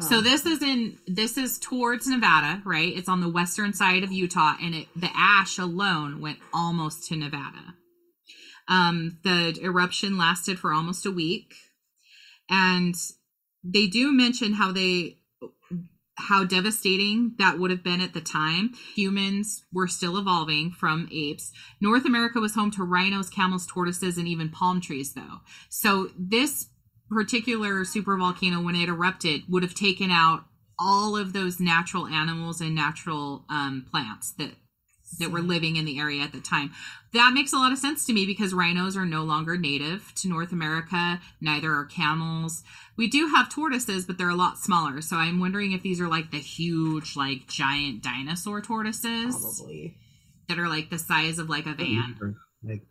So this is in this is towards Nevada, right? It's on the western side of Utah, and it the ash alone went almost to Nevada. Um, the eruption lasted for almost a week, and they do mention how they how devastating that would have been at the time. Humans were still evolving from apes. North America was home to rhinos, camels, tortoises, and even palm trees, though. So this particular supervolcano, when it erupted, would have taken out all of those natural animals and natural um, plants that that were living in the area at the time. That makes a lot of sense to me because rhinos are no longer native to North America. Neither are camels. We do have tortoises, but they're a lot smaller. So I'm wondering if these are like the huge, like giant dinosaur tortoises Probably. that are like the size of like a van. like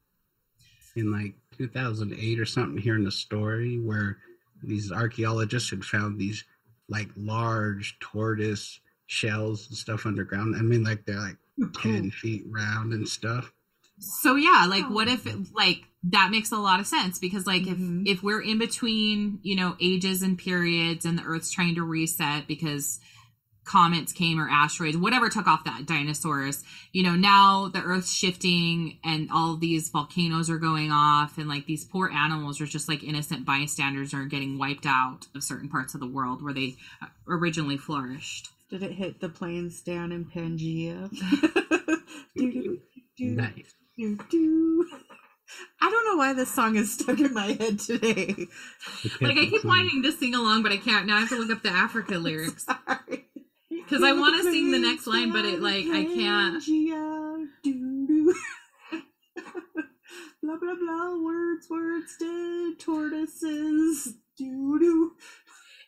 in like 2008 or something hearing the story where these archaeologists had found these like large tortoise shells and stuff underground. I mean like they're like 10 feet round and stuff. So yeah, like what if like that makes a lot of sense because like Mhm. if if we're in between, you know, ages and periods and the earth's trying to reset because comets came or asteroids, whatever took off that dinosaurs, you know, now the earth's shifting and all these volcanoes are going off and like these poor animals are just like innocent bystanders are getting wiped out of certain parts of the world where they uh, originally flourished. Did it hit the plains down in Pangea? do, do, do, nice do, do. I don't know why this song is stuck in my head today. Like I keep wanting to sing along but I can't. Now I have to look up the Africa lyrics. Sorry. 'Cause I wanna sing the next line, but it, like, I can't. Blah blah blah. Words, words, dead tortoises. Doo doo.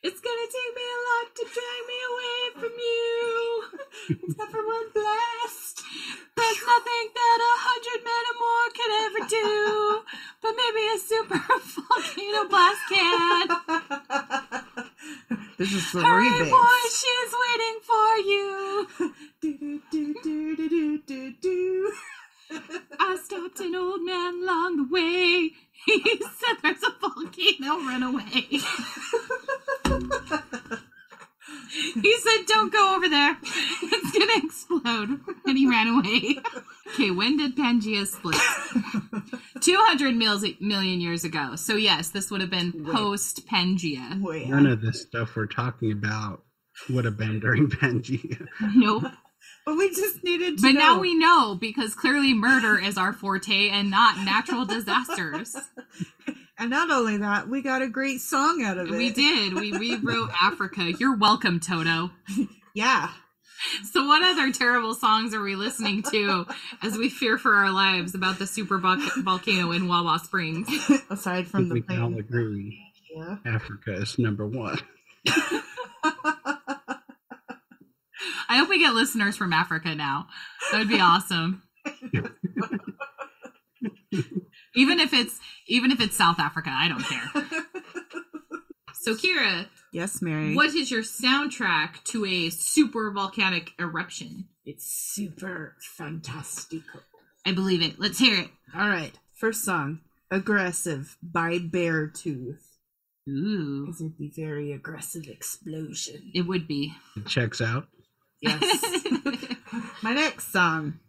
It's gonna take me a lot to drag me away from you. Except for one blast. There's nothing that a hundred men or more can ever do, but maybe a super volcano blast can. this is the Hurry, remix. boy, she's waiting for you. Do, do, do, do, do, do, do. I stopped an old man along the way. He said there's a volcano, run away. he said, don't go over there. It's gonna explode. And he ran away. Okay, when did Pangea split? 200 mils- million years ago. So, yes, this would have been post Pangea. Wait, none of this stuff we're talking about would have been during pangea Nope. But we just needed to But know. now we know because clearly murder is our forte and not natural disasters. And not only that, we got a great song out of it. We did. We rewrote Africa. You're welcome, Toto. Yeah. So, what other terrible songs are we listening to as we fear for our lives about the super volcano in Wah Wah Springs? Aside from the we can all agree Yeah. africa is number one I hope we get listeners from Africa now. That would be awesome. even if it's even if it's South Africa, I don't care. So, Kira, Yes, Mary. What is your soundtrack to a super volcanic eruption? It's super fantastical. I believe it. Let's hear it. All right. First song, Aggressive by Beartooth. Ooh. Because it'd be very aggressive explosion. It would be. It checks out. Yes. My next song,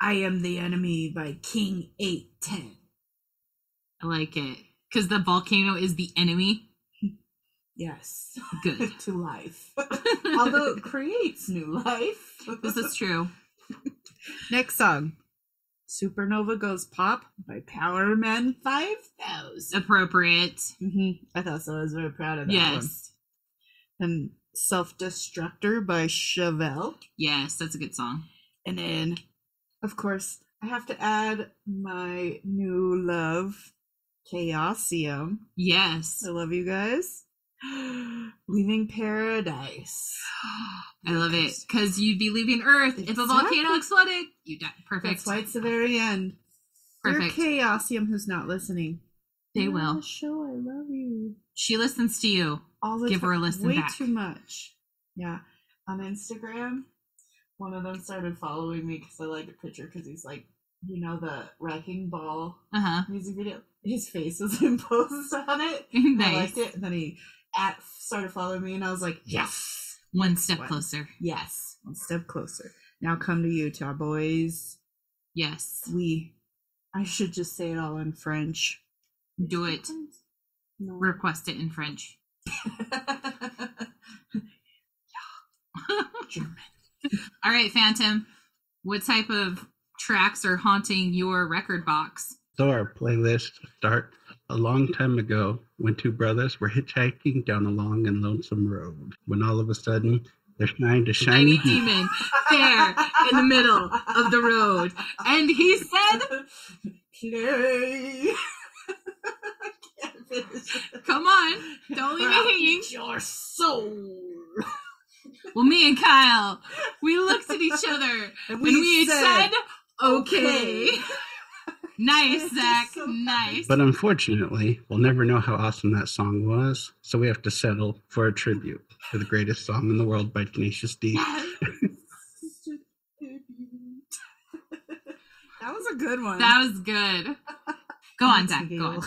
I Am the Enemy by King 810. I like it. Because the volcano is the enemy. Yes. Good. to life. Although it creates new life. This is true. Next song, Supernova Goes Pop by Powerman 5000. Appropriate. hmm I thought so. I was very proud of that one. Yes. And Self Destructor by Chevelle. Yes, that's a good song. And then, of course, I have to add my new love, Chaosium. Yes. I love you guys. Leaving Paradise. I love it. Because you'd be leaving Earth if a volcano exploded. You die. Perfect. That's why it's the very end. Perfect. For Chaosium who's not listening. They will. Show I love you. She listens to you. All the Give her a listen Way back. too much. Yeah. On Instagram, one of them started following me because I liked a picture because he's like, you know, the wrecking ball Uh huh. music video. His face was imposed on it. I liked it. And then he at started following me, and I was like, yes, One step One. closer. yes, one step closer. Now come to Utah, boys. Yes. We, I should just say it all in French. Do it. No. Request it in French. German. All right, Phantom. What type of tracks are haunting your record box? So our playlist start a long time ago when two brothers were hitchhiking down a long and lonesome road. When all of a sudden there shined a shiny Shiny demon. demon there in the middle of the road. And he said, Play. I can't finish it. Come on, don't leave me hanging. Your soul. Well, me and Kyle, we looked at each other And and we said, okay. okay. Nice, Zach. so Nice. But unfortunately, we'll never know how awesome that song was, so we have to settle for a tribute to the greatest song in the world by Tenacious D. that was a good one. that was good. Go on, Zach. Go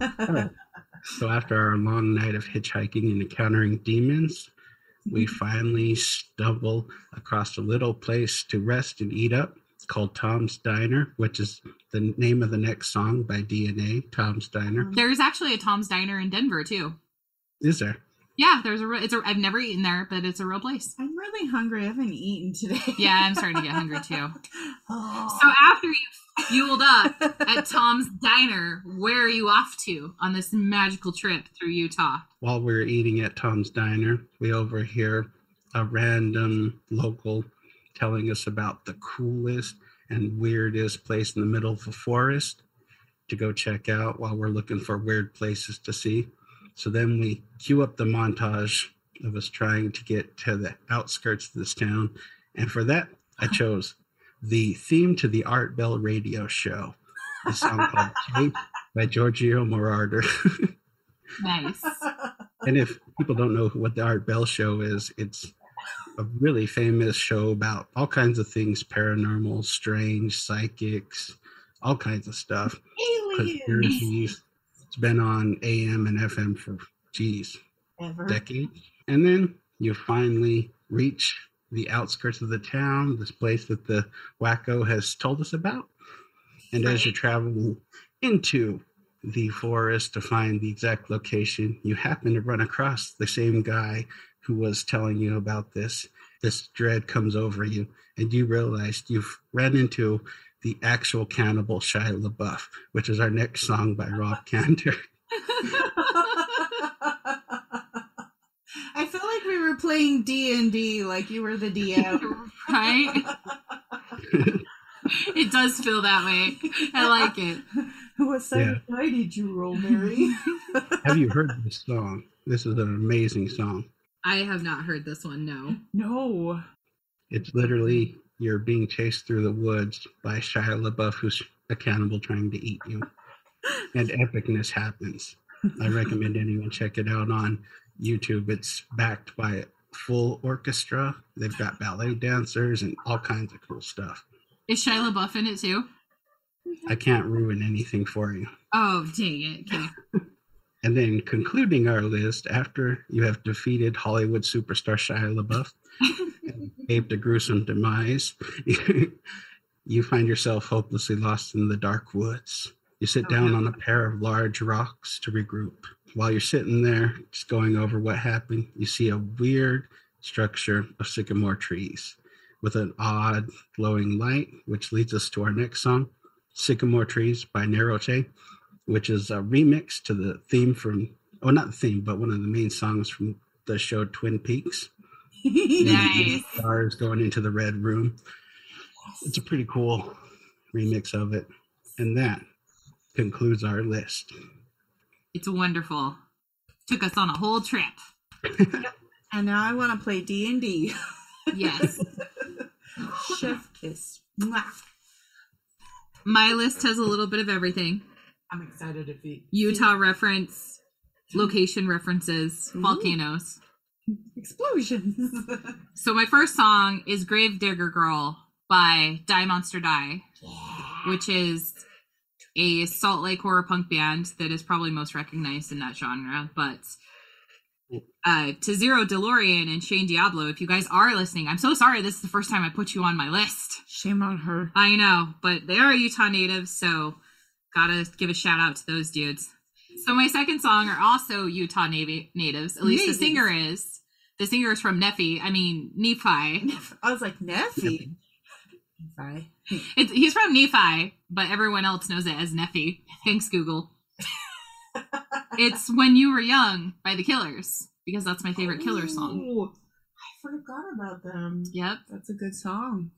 on. So after our long night of hitchhiking and encountering demons, we finally stumble across a little place to rest and eat up called Tom's Diner, which is the name of the next song by DNA, Tom's Diner. Um, There's actually a Tom's Diner in Denver too. Is there? Yeah, there's a. re- It's a. I've never eaten there, but it's a real place. I'm really hungry. I haven't eaten today. Yeah, I'm starting to get hungry too. Oh. So after you fueled up at Tom's Diner, where are you off to on this magical trip through Utah? While we were eating at Tom's Diner, we overhear a random local telling us about the coolest and weirdest place in the middle of a forest to go check out while we're looking for weird places to see. So then we cue up the montage of us trying to get to the outskirts of this town. And for that, I chose the theme to the Art Bell radio show, a song called Tape by Giorgio Moroder. Nice. And if people don't know what the Art Bell show is, it's a really famous show about all kinds of things paranormal, strange, psychics, all kinds of stuff. Aliens. It's been on AM and FM for, geez, Ever. decades. And then you finally reach the outskirts of the town, this place that the wacko has told us about. And as you're traveling into the forest to find the exact location, you happen to run across the same guy who was telling you about this. This dread comes over you, and you realized you've ran into the actual cannibal Shia LaBeouf, which is our next song by Rob Cantor. I feel like we were playing D and D, like you were the DM. right? It does feel that way. I like it. what side Yeah. of die did you roll, Mary? Have you heard this song? This is an amazing song. I have not heard this one. No. no. It's literally you're being chased through the woods by Shia LaBeouf, who's a cannibal trying to eat you, and epicness happens. I recommend anyone check it out on YouTube. It's backed by a full orchestra. They've got ballet dancers and all kinds of cool stuff. Is Shia LaBeouf in it too? I can't ruin anything for you. Oh, dang it. Okay. And then concluding our list, after you have defeated Hollywood superstar Shia LaBeouf escaped a gruesome demise, you find yourself hopelessly lost in the dark woods. You sit Oh, down no. on a pair of large rocks to regroup. While you're sitting there, just going over what happened, you see a weird structure of sycamore trees with an odd glowing light, which leads us to our next song, Sycamore Trees by Nerote, which is a remix to the theme from, oh, not the theme, but one of the main songs from the show Twin Peaks. Nice. Stars going into the red room. It's a pretty cool remix of it. And that concludes our list. It's wonderful. Took us on a whole trip. And now I want to play D and D. Yes. Chef kiss. Mwah. My list has a little bit of everything I'm excited to be Utah reference, location references, Ooh. volcanoes. Explosions. So my first song is Grave Digger Girl by Die Monster Die, which is a Salt Lake horror punk band that is probably most recognized in that genre. But uh, to Zero DeLorean and Shane Diablo, if you guys are listening, I'm so sorry this is the first time I put you on my list. Shame on her. I know, but they are Utah natives, so gotta give a shout out to those dudes. So my second song are also Utah Navy natives. At least the singer is. The singer is from Nephi. I mean Nephi. I was like Neffy. Bye. It's, he's from Nephi, but everyone else knows it as Nephi. Thanks, Google. it's "When You Were Young" by the Killers because that's my favorite Killer song. Oh, I forgot about them. Yep. That's a good song.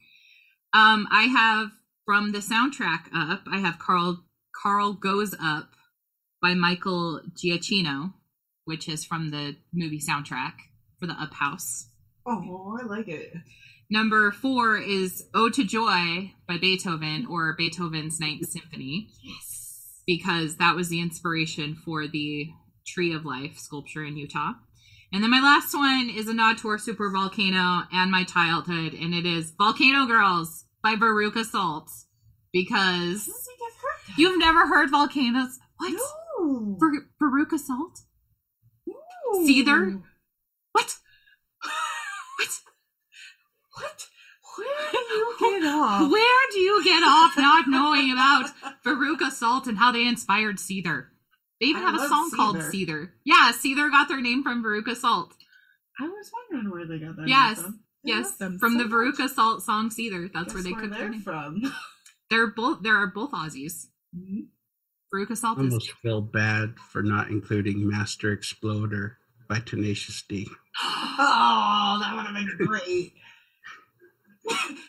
Um, I have from the soundtrack up. I have Carl Carl Goes Up by Michael Giacchino, which is from the movie soundtrack for the Up House. Oh, I like it. Number four is "Ode to Joy" by Beethoven or Beethoven's Ninth Symphony. Yes. because that was the inspiration for the Tree of Life sculpture in Utah. And then my last one is a nod to our super volcano and my childhood, and it is Volcano Girls by Veruca Salt. Because don't think I've heard that. you've never heard volcanoes. What? No. Veruca Salt? No. Cedar? What? what? What? Where do you get off? Where do you get off not knowing about Veruca Salt and how they inspired Seether? They even I have a song called Seether. Seether. Yeah, Seether got their name from Veruca Salt. I was wondering where they got that. Yes, name from. I Yes, from so the much. Assault song Seether. That's Guess where they cooked their name. from. They're both. There are both Aussies. Mm-hmm. Baruch I Assault is. almost feel bad for not including Master Exploder by Tenacious D. Oh, that would have been great.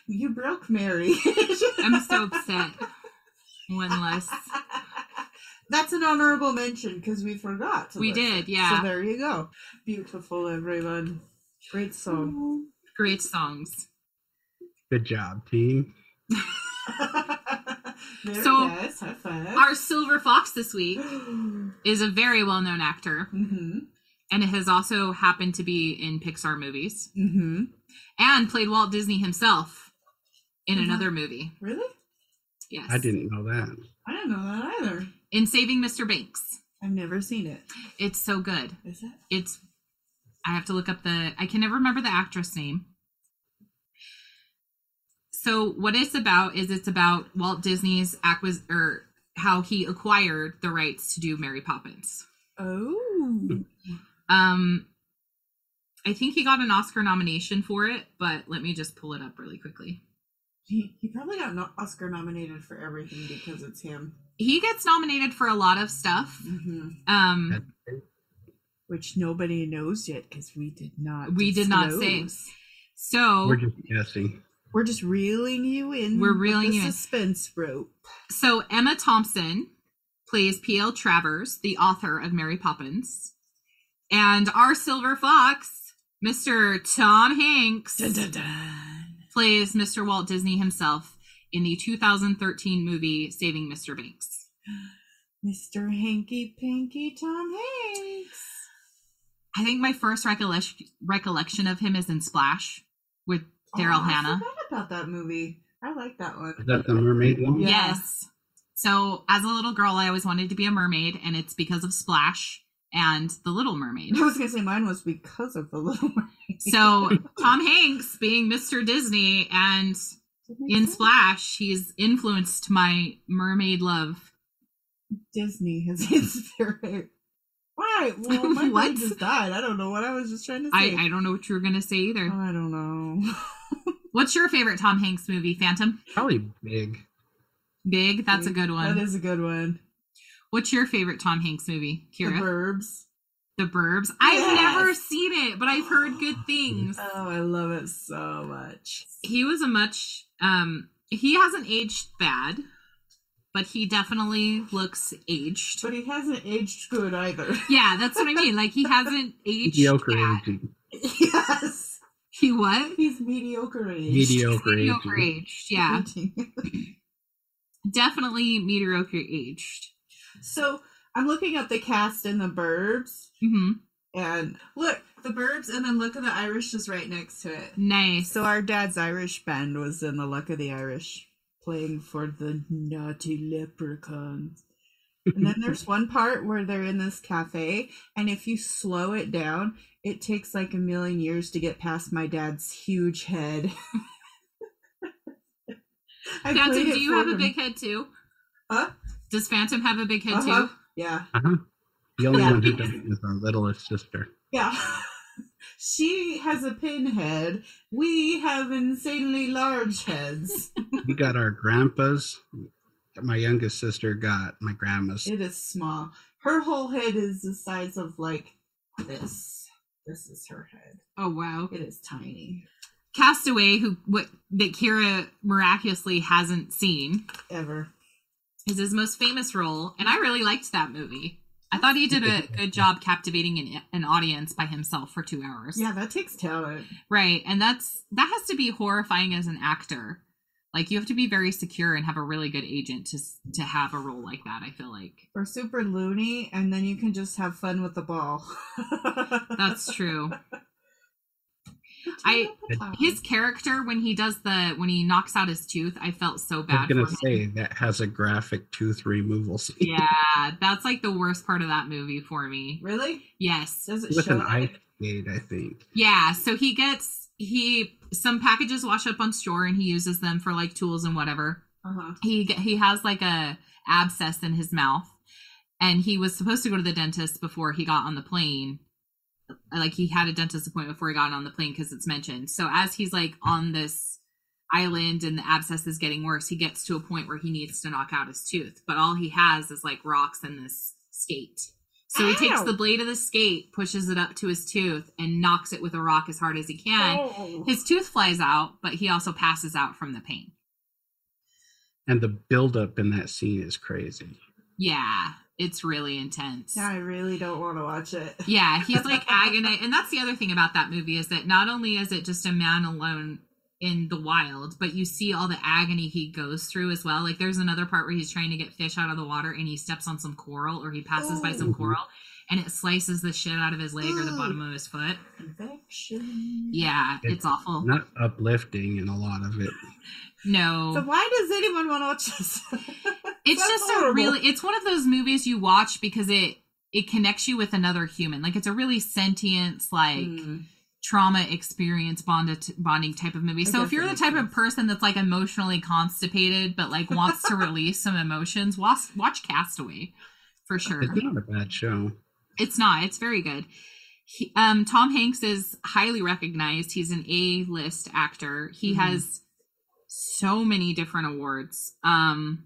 you broke Mary. I'm so upset. One less. That's an honorable mention because we forgot. To We listen. did, yeah. So there you go. Beautiful, everyone. Great song. Great songs. Good job, team. Very So, nice. High five. Our silver fox this week is a very well-known actor, mm-hmm. and it has also happened to be in Pixar movies Mm-hmm. and played Walt Disney himself in Mhm. another movie. Really? Yes, I didn't know that. I didn't know that either. in Saving Mr. Banks. I've never seen it. It's so good. Is it? it's I have to look up the I can never remember the actress name. So what it's about is it's about Walt Disney's acquis or how he acquired the rights to do Mary Poppins. Oh. Um I think he got an Oscar nomination for it, but let me just pull it up really quickly. He, he probably got no- Oscar nominated for everything because it's him. He gets nominated for a lot of stuff. Mm-hmm. Um Which nobody knows yet because we did not. we did not say. So We're just guessing. We're just reeling you in. We're with reeling the you in. suspense rope. So Emma Thompson plays P.L. Travers, the author of Mary Poppins. And our silver fox, Mr. Tom Hanks, Dun, dun, dun. plays Mr. Walt Disney himself in the 2013 movie Saving Mr. Banks. Mr. Hanky Panky Tom Hanks. I think my first recollection recollection of him is in Splash with Daryl Oh, I Hannah. forgot about that movie. I like that one. Is that the mermaid one? Yeah. Yes. So as a little girl, I always wanted to be a mermaid, and it's because of Splash and The Little Mermaid. I was gonna say mine was because of the Little Mermaid. So Tom Hanks being Mr. Disney and in Splash, he's influenced my mermaid love. Disney has inspired. Why? Well, my What? just died. I don't know what I was just trying to say. I don't know what you were gonna say either. I don't know. What's your favorite Tom Hanks movie? Phantom? Probably big. Big. That's a good one. That is a good one. What's your favorite Tom Hanks movie, The Burbs. The Burbs. I've Yes. never seen it, but I've heard good things. Oh, I love it so much. He was a much um he hasn't aged bad, but he definitely looks aged. But he hasn't aged good either. Yeah, that's what I mean. Like he hasn't aged Mediocre bad. aging. yes. He what? He's mediocre aged. Mediocre Mediocre aging. aged. Yeah, definitely mediocre aged. so I'm looking at the cast in the Burbs, hmm and look, the Burbs, and then look at the Irish is right next to it. Nice. So our dad's Irish band was in the Luck of the Irish, playing for the naughty leprechauns. And then there's one part where they're in this cafe, and if you slow it down, it takes like a million years to get past my dad's huge head. I Phantom, do you for have a big head too? Huh? Does Phantom have a big head Uh-huh. too? Yeah, Uh-huh. The only Yeah. one who doesn't is our littlest sister. yeah. she has a pinhead. We have insanely large heads. We got our grandpas. My youngest sister got my grandma's. It is small. Her whole head is the size of like this. This is her head. Oh wow. It is tiny. Castaway, who what that Kira miraculously hasn't seen, Ever. is his most famous role, and I really liked that movie. I thought he did a good job captivating an, an audience by himself for two hours. Yeah, that takes talent. Right, and that's that has to be horrifying as an actor. Like you have to be very secure and have a really good agent to to have a role like that. I feel like Or super loony, and then you can just have fun with the ball. that's true. I- His character when he does the when he knocks out his tooth, I felt so bad. I was gonna for him. say that has a graphic tooth removal scene. Yeah, that's like the worst part of that movie for me. really Yes. does it With show an that? ice skate, I think. Yeah, so he gets he some packages wash up on shore and he uses them for like tools and whatever. Uh-huh. He ge- he has like a abscess in his mouth and he was supposed to go to the dentist before he got on the plane. Like he had a dentist appointment before he got on the plane because it's mentioned. So as he's like on this island and the abscess is getting worse, he gets to a point where he needs to knock out his tooth, but all he has is like rocks and this skate. So he takes the blade of the skate, pushes it up to his tooth, and knocks it with a rock as hard as he can. Oh. His tooth flies out, but he also passes out from the pain. And the buildup in that scene is crazy. Yeah, it's really intense. Yeah, I really don't want to watch it. Yeah, he's like agony, and that's the other thing about that movie is that not only is it just a man alone in the wild, but you see all the agony he goes through as well. Like there's another part where he's trying to get fish out of the water and he steps on some coral or he passes by some coral and it slices the shit out of his leg or the bottom of his foot. Infection. Yeah, it's It's awful. Not uplifting in a lot of it. No. So why does anyone want to watch this? it's just a really it's one of those movies you watch because it it connects you with another human like it's a really sentient like Mm. trauma experience bonded bonding type of movie so if you're the type of person that's like emotionally constipated but like wants to release some emotions watch watch castaway for sure It's not a bad show. it's not it's very good he, um tom hanks is highly recognized he's an a-list actor he Mhm. has so many different awards um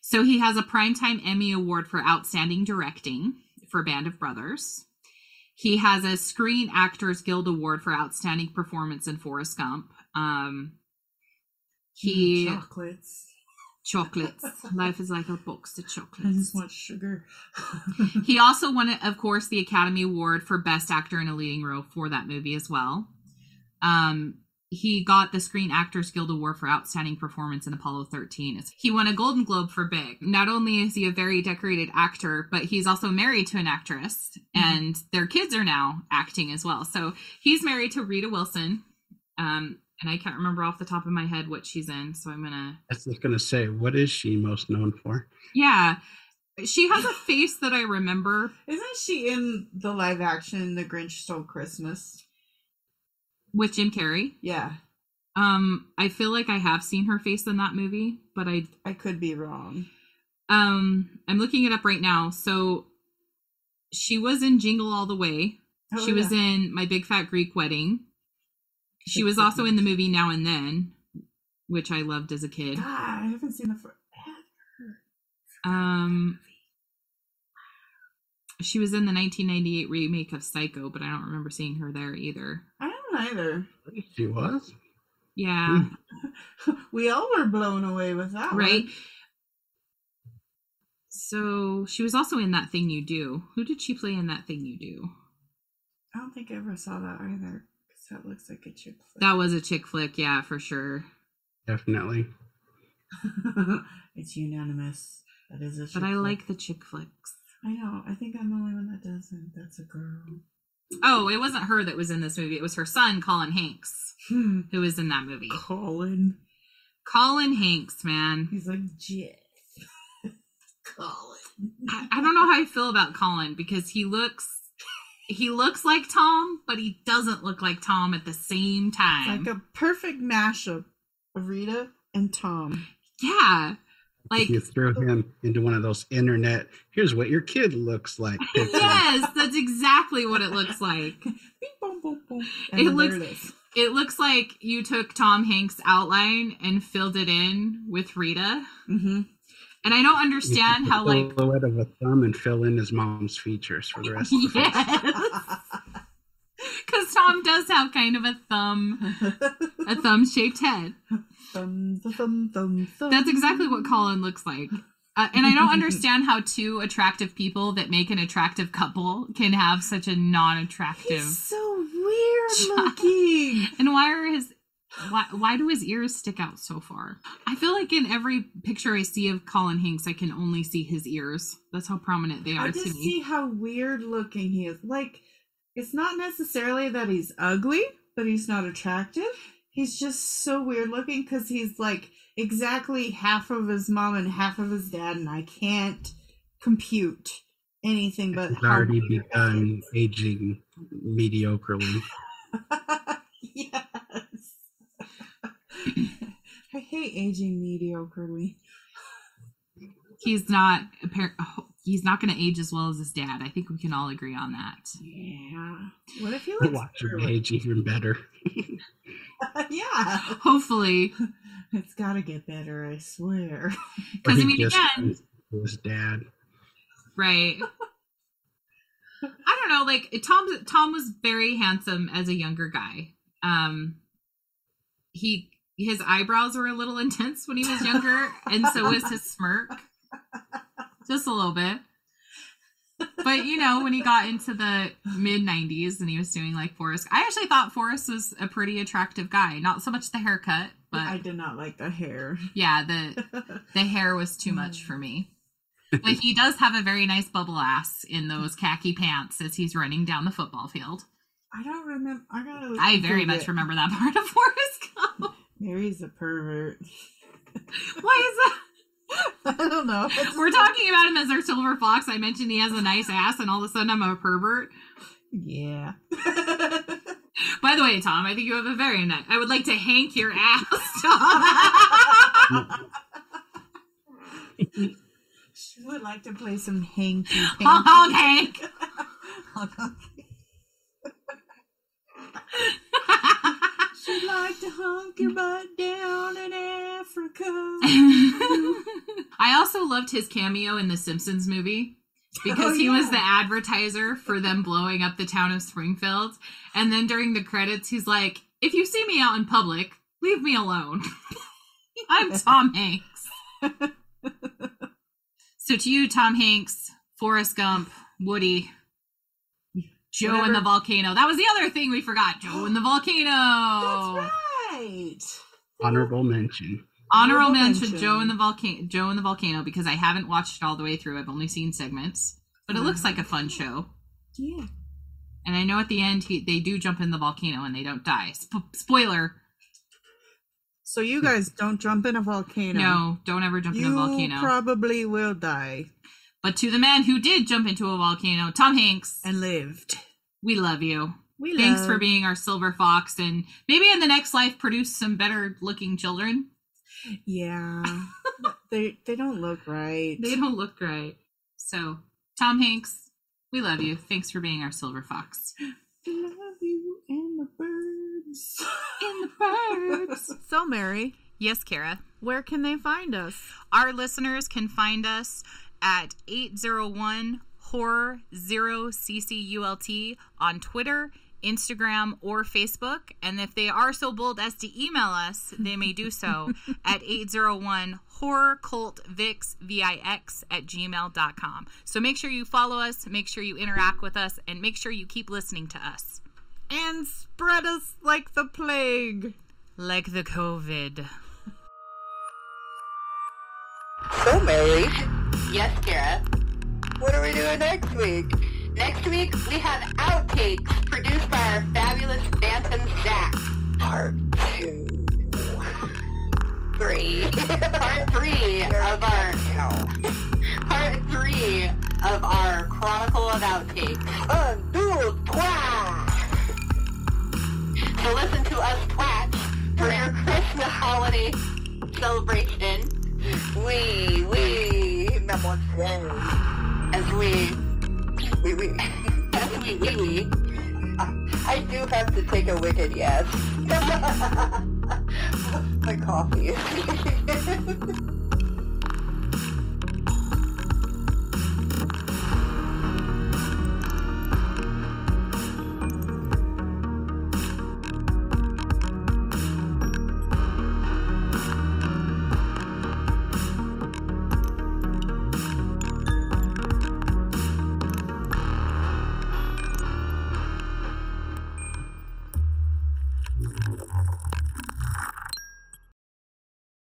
so he has a primetime emmy award for outstanding directing for band of brothers he has a screen actors guild award for outstanding performance in forrest gump um he Mm, chocolates. chocolates life is like a box of chocolates. I just want sugar. he also won, of course, the Academy Award for Best Actor in a Leading Role for that movie as well. Um, he got the Screen Actors Guild Award for Outstanding Performance in Apollo 13. He won a Golden Globe for Big. Not only is he a very decorated actor, but he's also married to an actress, and their kids are now acting as well. So he's married to Rita Wilson, um, and I can't remember off the top of my head what she's in. So I'm gonna, I was just gonna say, what is she most known for? yeah, she has a face that I remember Isn't she in the live action The Grinch Stole Christmas? With Jim Carrey. Yeah, Um, I feel like I have seen her face in that movie, but I I could be wrong. Um, I'm looking it up right now. So she was in Jingle All the Way. Oh, she was in My Big Fat Greek Wedding. She was also in the movie Now and Then, which I loved as a kid. God, I haven't seen the first. Um, she was in the 1998 remake of Psycho, but I don't remember seeing her there either. I either. She was. Yeah, hmm. We all were blown away with that, right. one. So she was also in that thing you do. Who did she play in that thing you do? I don't think I ever saw that either. Because that looks like a chick flick. That was a chick flick, yeah, for sure. Definitely. it's unanimous. That is a. But chick I flick. like the chick flicks. I know. I think I'm the only one that doesn't. That's a girl. Oh, it wasn't her that was in this movie. It was her son, Colin Hanks, Hmm. who was in that movie. Colin. Colin Hanks, man. He's like Jeff. Colin. I, I don't know how I feel about Colin because he looks he looks like Tom, but he doesn't look like Tom at the same It's time. like a perfect mashup of Rita and Tom. yeah. Like you throw him into one of those internet. Here's what your kid looks like. yes, that's exactly what it looks like. Beep, boom, boom, boom. It looks- there it is. It looks like you took Tom Hanks' outline and filled it in with Rita. Mm-hmm. And I don't You understand take how the like silhouette of a thumb and fill in his mom's features for the rest of the face. yes, because Tom does have kind of a thumb, a thumb-shaped head. thumb, thumb, thumb, thumb. That's exactly what Colin looks like. Uh, and I don't understand how two attractive people that make an attractive couple can have such a non-attractive. He's so weird Child. looking. And why are his why why do his ears stick out so far? I feel like in every picture I see of Colin Hanks, I can only see his ears. That's how prominent they are I just see how weird looking he is. Like, it's not necessarily that he's ugly, but he's not attractive. He's just so weird looking because he's like exactly half of his mom and half of his dad, and I can't compute anything but He's already weird begun is. aging mediocrely. yes. I hate aging mediocrely. He's not appar- he's not going to age as well as his dad. I think we can all agree on that. Yeah. What if he looks Watch him age even better. yeah. Hopefully, It's gotta get better, I swear. because I Or mean, just again, turns to his dad. right? I don't know. Like Tom, Tom was very handsome as a younger guy. Um, he his eyebrows were a little intense when he was younger, and so was his smirk, just a little bit. But you know, when he got into the mid '90s and he was doing like Forrest, I actually thought Forrest was a pretty attractive guy. Not so much the haircut, but I did not like the hair. yeah, the the hair was too much for me. But he does have a very nice bubble ass in those khaki pants as he's running down the football field. I don't remember. I gotta. I very much it. remember that part of Forrest Gump. Mary's a pervert. Why is that? I don't know. We're talking about him as our silver fox. I mentioned he has a nice ass, and all of a sudden I'm a pervert. Yeah. By the way, Tom, I think you have a very nice. I would like to hank your ass, Tom. she would like to play some hanky panky. honk, honk, Hank. Honk, honk. She'd like to hunk your butt down in Africa. I also loved his cameo in the Simpsons movie because Oh, he was the advertiser for them blowing up the town of Springfield. And then during the credits, he's like, If you see me out in public, leave me alone. I'm Tom Hanks. so to you, Tom Hanks, Forrest Gump, Woody, Joe and the volcano. That was the other thing we forgot. Joe and the volcano. That's right. Honorable mention. Honorable Honorable mention, mention. Joe and the volcano. Joe and the volcano because I haven't watched it all the way through. I've only seen segments, but it looks like a fun show. Yeah. And I know at the end he, they do jump in the volcano and they don't die. Sp- spoiler: So you guys don't jump in a volcano. No, don't ever jump You in a volcano. You probably will die but to the man who did jump into a volcano, Tom Hanks, and lived. we love you. We Thanks for being our silver fox, and maybe in the next life produce some better looking children. Yeah. they they don't look right. They don't look right. So, Tom Hanks, we love you. Thanks for being our silver fox. love you and the birds. In the birds. So Mary, yes, Kara. where can they find us? Our listeners can find us at 801 horror 0 CCULT on Twitter, Instagram, or Facebook. And if they are so bold as to email us, they may do so at 801 horror cult vix vix at gmail.com. So make sure you follow us, make sure you interact with us, and make sure you keep listening to us. And spread us like the plague. Like the COVID. So, Mary, Yes, Kara. what are we doing next week? Next week, we have outtakes produced by our fabulous Phantom Zach. Part two. Three. Part three of our part three of our Chronicle of Outtakes. Undo twice. So listen to us twats for your Christmas holiday celebration We, we, mademoiselle. as we We, we. as we wee wee. I do have to take a wicked yes. My coffee.